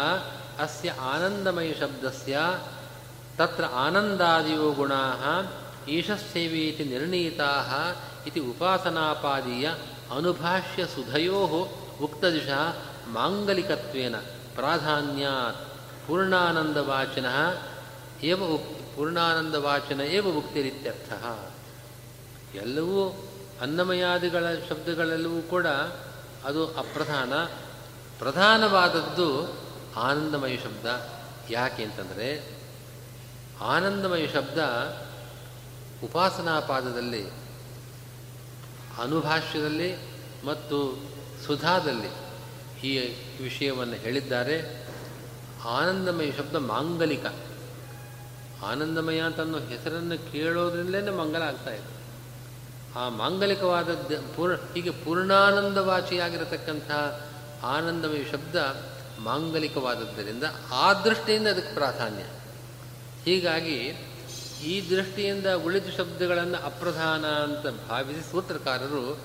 ಅಸ್ಯ ಆನಂದಮಯ ಶಬ್ದಸ್ಯ ತತ್ರ ಆನಂದಾದಿಯೋ ಗುಣಾ ಈಶಸ್ಸೇವೇತಿ ನಿರ್ಣೀತಾ ಇತಿ ಉಪಾಸನಾಪಾದೀಯ ಅನುಭಾಷ್ಯ ಸುಧಯೋ ಉಕ್ತದಿಶ ಮಾಂಗಲಿಕತ್ವೇನ ಪ್ರಾಧಾನ್ಯಾತ್ ಪೂರ್ಣಾನಂದವಾಚನ ಏವ ಉಕ್ ಪೂರ್ಣಾನಂದವಾಚನ ಏವ ಉಕ್ತಿರಿತ್ಯರ್ಥ. ಎಲ್ಲವೂ ಅನ್ನಮಯಾದಿಗಳ ಶಬ್ದಗಳೆಲ್ಲವೂ ಕೂಡ ಅದು ಅಪ್ರಧಾನ, ಪ್ರಧಾನವಾದದ್ದು ಆನಂದಮಯ ಶಬ್ದ. ಯಾಕೆ ಅಂತಂದರೆ ಆನಂದಮಯ ಶಬ್ದ ಉಪಾಸನಾ ಪಾದದಲ್ಲಿ ಅನುಭಾಷ್ಯದಲ್ಲಿ ಮತ್ತು ಸುಧಾದಲ್ಲಿ ಈ ವಿಷಯವನ್ನು ಹೇಳಿದ್ದಾರೆ. ಆನಂದಮಯ ಶಬ್ದ ಮಾಂಗಲಿಕ. ಆನಂದಮಯ ಅಂತ ಅನ್ನೋ ಹೆಸರನ್ನು ಕೇಳೋದ್ರಿಂದಲೇ ಮಂಗಲ ಆಗ್ತಾ ಇದೆ. ಆ ಮಾಂಗಲಿಕವಾದದ್ದು ಪೂರ್ಣ ಹೀಗೆ ಪೂರ್ಣಾನಂದವಾಚಿಯಾಗಿರತಕ್ಕಂತಹ ಆನಂದಮಯ ಶಬ್ದ ಮಾಂಗಲಿಕವಾದದ್ದರಿಂದ ಆ ದೃಷ್ಟಿಯಿಂದ ಅದಕ್ಕೆ ಪ್ರಾಧಾನ್ಯ. ಹೀಗಾಗಿ ಈ ದೃಷ್ಟಿಯಿಂದ ಉಳಿದ ಶಬ್ದಗಳನ್ನು ಅಪ್ರಧಾನ ಅಂತ ಭಾವಿಸಿ ಸೂತ್ರಕಾರರು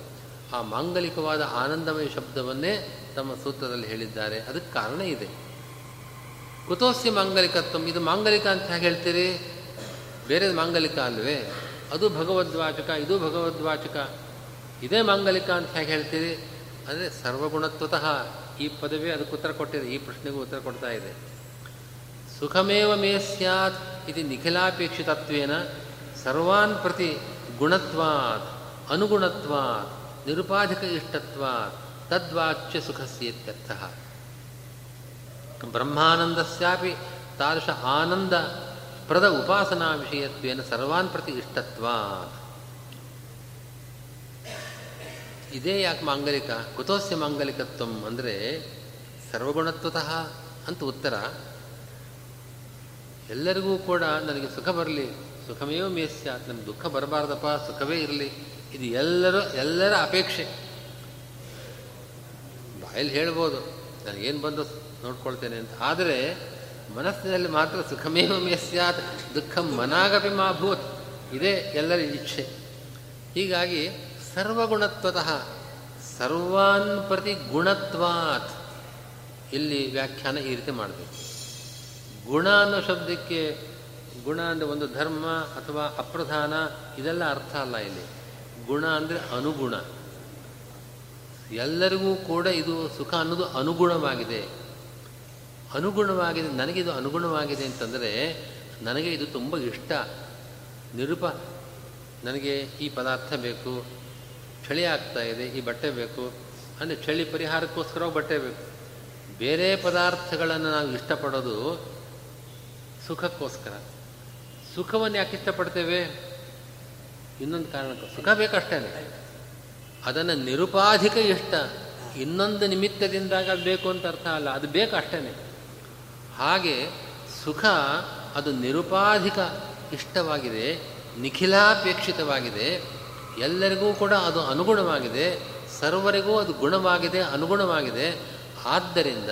ಆ ಮಾಂಗಲಿಕವಾದ ಆನಂದಮಯ ಶಬ್ದವನ್ನೇ ತಮ್ಮ ಸೂತ್ರದಲ್ಲಿ ಹೇಳಿದ್ದಾರೆ. ಅದಕ್ಕೆ ಕಾರಣ ಇದೆ. ಕುತೋಸ್ಯ ಮಾಂಗಲಿಕತ್ವ, ಇದು ಮಾಂಗಲಿಕ ಅಂತ ಹೇಗೆ ಹೇಳ್ತೀರಿ? ಬೇರೆ ಮಾಂಗಲಿಕ ಅಲ್ವೇ? ಅದು ಭಗವದ್ವಾಚಕ, ಇದು ಭಗವದ್ವಾಚಕ. ಇದೇ ಮಾಂಗಲಿಕ ಅಂತ ಹೇಗೆ ಹೇಳ್ತೀರಿ? ಅಂದರೆ ಸರ್ವಗುಣತ್ವತಃ ಈ ಪದವಿ ಅದಕ್ಕೆ ಉತ್ತರ ಕೊಟ್ಟಿದೆ, ಈ ಪ್ರಶ್ನೆಗೂ ಉತ್ತರ ಕೊಡ್ತಾ ಇದೆ. ಸುಖಮೇವ ಮೇ ಸ್ಯಾತ್ ಇದು ನಿಖಿಲಾಪೇಕ್ಷಿತತ್ವೇನ ಸರ್ವಾನ್ ಪ್ರತಿ ಗುಣತ್ವಾತ್ ಅನುಗುಣತ್ವಾತ್ ನಿರುಪಾಧಿಕ ಇಷ್ಟತ್ವಾತ್ ತದ್ವಾಚ್ಯ ಸುಖಸ್ಯೇತ್ಯರ್ಥ ಬ್ರಹ್ಮಾನಂದಸ್ಯಾಪಿ ತಾದೃಶ ಆನಂದ ಪ್ರದ ಉಪಾಸನಾ ವಿಷಯತ್ವೇನ ಸರ್ವಾನ್ ಪ್ರತಿ ಇಷ್ಟತ್ವಾತ್ ಇದೇ ಯಾಕೆ ಮಾಂಗಲಿಕ ಕುತೋಸ್ಯ ಮಾಂಗಲಿಕತ್ವಂ ಅಂದರೆ ಸರ್ವಗುಣತ್ವತಃ ಅಂತ ಉತ್ತರ ಎಲ್ಲರಿಗೂ ಕೂಡ ನನಗೆ ಸುಖ ಬರಲಿ. ಸುಖಮೇವ ಮೇಸ್ಯ, ನಮ್ಗೆ ದುಃಖ ಬರಬಾರ್ದಪ್ಪ, ಸುಖವೇ ಇರಲಿ. ಇದು ಎಲ್ಲರೂ, ಎಲ್ಲರ ಅಪೇಕ್ಷೆ. ಬಾಯಲ್ಲಿ ಹೇಳ್ಬೋದು, ನನಗೇನು ಬಂದು ನೋಡ್ಕೊಳ್ತೇನೆ ಅಂತ. ಆದರೆ, ಮನಸ್ಸಿನಲ್ಲಿ ಮಾತ್ರ ಸುಖಮೇವ ಮೇಸ್ಯಾತ್ ದುಃಖ ಮನಾಗಪಿ ಮಾಭೂತ್ ಇದೇ ಎಲ್ಲರ ಇಚ್ಛೆ. ಹೀಗಾಗಿ, ಸರ್ವಗುಣತ್ವತಃ, ಸರ್ವಾನ್ ಪ್ರತಿ ಗುಣತ್ವಾತ್. ಇಲ್ಲಿ ವ್ಯಾಖ್ಯಾನ ಈ ರೀತಿ ಮಾಡಬೇಕು. ಗುಣ ಅನ್ನೋ ಶಬ್ದಕ್ಕೆ ಗುಣ ಅಂದರೆ ಒಂದು ಧರ್ಮ ಅಥವಾ ಅಪ್ರಧಾನ, ಇದೆಲ್ಲ ಅರ್ಥ ಅಲ್ಲ ಇಲ್ಲಿ. ಗುಣ ಅಂದರೆ ಅನುಗುಣ. ಎಲ್ಲರಿಗೂ ಕೂಡ ಇದು ಸುಖ ಅನ್ನೋದು ಅನುಗುಣವಾಗಿದೆ. ಅನುಗುಣವಾಗಿದೆ ನನಗಿದು ಅನುಗುಣವಾಗಿದೆ ಅಂತಂದರೆ ನನಗೆ ಇದು ತುಂಬ ಇಷ್ಟ. ನಿರುಪ, ನನಗೆ ಈ ಪದಾರ್ಥ ಬೇಕು, ಚಳಿ ಆಗ್ತಾ ಇದೆ, ಈ ಬಟ್ಟೆ ಬೇಕು, ಅಂದರೆ ಚಳಿ ಪರಿಹಾರಕ್ಕೋಸ್ಕರ ಬಟ್ಟೆ ಬೇಕು. ಬೇರೆ ಪದಾರ್ಥಗಳನ್ನು ನಾವು ಇಷ್ಟಪಡೋದು ಸುಖಕ್ಕೋಸ್ಕರ. ಸುಖವನ್ನು ಯಾಕೆ ಇಷ್ಟಪಡ್ತೇವೆ? ಇನ್ನೊಂದು ಕಾರಣಕ್ಕೆ ಸುಖ ಬೇಕಷ್ಟೇ ಅದನ್ನು ನಿರುಪಾಧಿಕ ಇಷ್ಟ, ಇನ್ನೊಂದು ನಿಮಿತ್ತದಿಂದಾಗ ಅದು ಬೇಕು ಅಂತ ಅರ್ಥ ಅಲ್ಲ, ಅದು ಬೇಕು ಅಷ್ಟೇ ಹಾಗೆ ಸುಖ ಅದು ನಿರುಪಾಧಿಕ ಇಷ್ಟವಾಗಿದೆ, ನಿಖಿಲಾಪೇಕ್ಷಿತವಾಗಿದೆ, ಎಲ್ಲರಿಗೂ ಕೂಡ ಅದು ಅನುಗುಣವಾಗಿದೆ, ಸರ್ವರಿಗೂ ಅದು ಗುಣವಾಗಿದೆ, ಅನುಗುಣವಾಗಿದೆ. ಆದ್ದರಿಂದ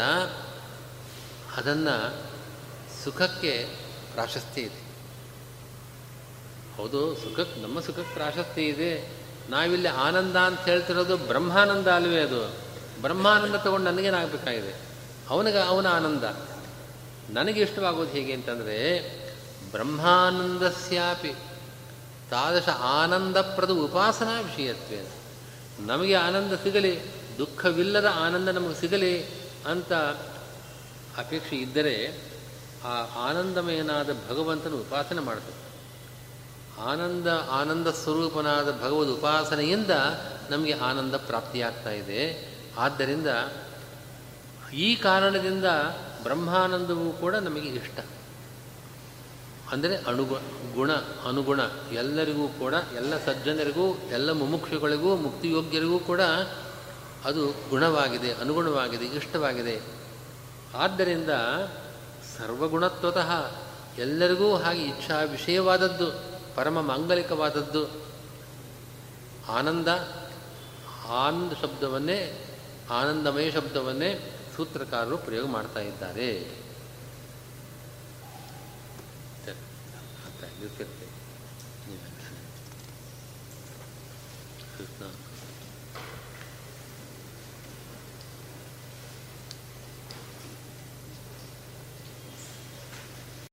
ಅದನ್ನು ಸುಖಕ್ಕೆ ಪ್ರಾಶಸ್ತ್ಯ ಇದೆ. ಹೌದು ಸುಖಕ್ಕೆ ನಮ್ಮ ಸುಖಕ್ಕೆ ಪ್ರಾಶಸ್ತ್ಯ ಇದೆ. ನಾವಿಲ್ಲಿ ಆನಂದ ಅಂತ ಹೇಳ್ತಿರೋದು ಬ್ರಹ್ಮಾನಂದ ಅಲ್ವೇ ಅದು. ಬ್ರಹ್ಮಾನಂದ ತಗೊಂಡು ನನಗೇನಾಗಬೇಕಾಗಿದೆ ಅವನಿಗೆ ಅವನ ಆನಂದ. ನನಗೆ ಇಷ್ಟವಾಗೋದು ಹೇಗೆ ಅಂತಂದರೆ, ಬ್ರಹ್ಮಾನಂದಸ್ಯಾಪಿ ತಾದಶ ಆನಂದಪ್ರದ ಉಪಾಸನಾ ವಿಷಯತ್ವೇ ನಮಗೆ ಆನಂದ ಸಿಗಲಿ, ದುಃಖವಿಲ್ಲದ ಆನಂದ ನಮಗೆ ಸಿಗಲಿ ಅಂತ ಅಪೇಕ್ಷೆ ಇದ್ದರೆ ಆ ಆನಂದಮಯನಾದ ಭಗವಂತನ ಉಪಾಸನೆ ಮಾಡಬೇಕು ಆನಂದ ಆನಂದ ಸ್ವರೂಪನಾದ ಭಗವದ್ ಉಪಾಸನೆಯಿಂದ ನಮಗೆ ಆನಂದ ಪ್ರಾಪ್ತಿಯಾಗ್ತಾ ಇದೆ. ಆದ್ದರಿಂದ ಈ ಕಾರಣದಿಂದ ಬ್ರಹ್ಮಾನಂದವೂ ಕೂಡ ನಮಗೆ ಇಷ್ಟ. ಅಂದರೆ ಅನುಗು ಗುಣ, ಅನುಗುಣ ಎಲ್ಲರಿಗೂ ಕೂಡ, ಎಲ್ಲ ಸಜ್ಜನರಿಗೂ, ಎಲ್ಲ ಮುಮುಕ್ಷುಗಳಿಗೂ, ಮುಕ್ತಿಯೋಗ್ಯರಿಗೂ ಕೂಡ ಅದು ಗುಣವಾಗಿದೆ, ಅನುಗುಣವಾಗಿದೆ, ಇಷ್ಟವಾಗಿದೆ. ಆದ್ದರಿಂದ ಸರ್ವಗುಣತ್ವತಃ ಎಲ್ಲರಿಗೂ ಹಾಗೆ ಇಚ್ಛಾ ವಿಷಯವಾದದ್ದು ಪರಮ ಮಾಂಗಲಿಕವಾದದ್ದು. ಆನಂದ ಆನಂದ ಶಬ್ದವನ್ನೇ, ಆನಂದಮಯ ಶಬ್ದವನ್ನೇ ಸೂತ್ರಕಾರರು ಪ್ರಯೋಗ ಮಾಡ್ತಾ ಇದ್ದಾರೆ.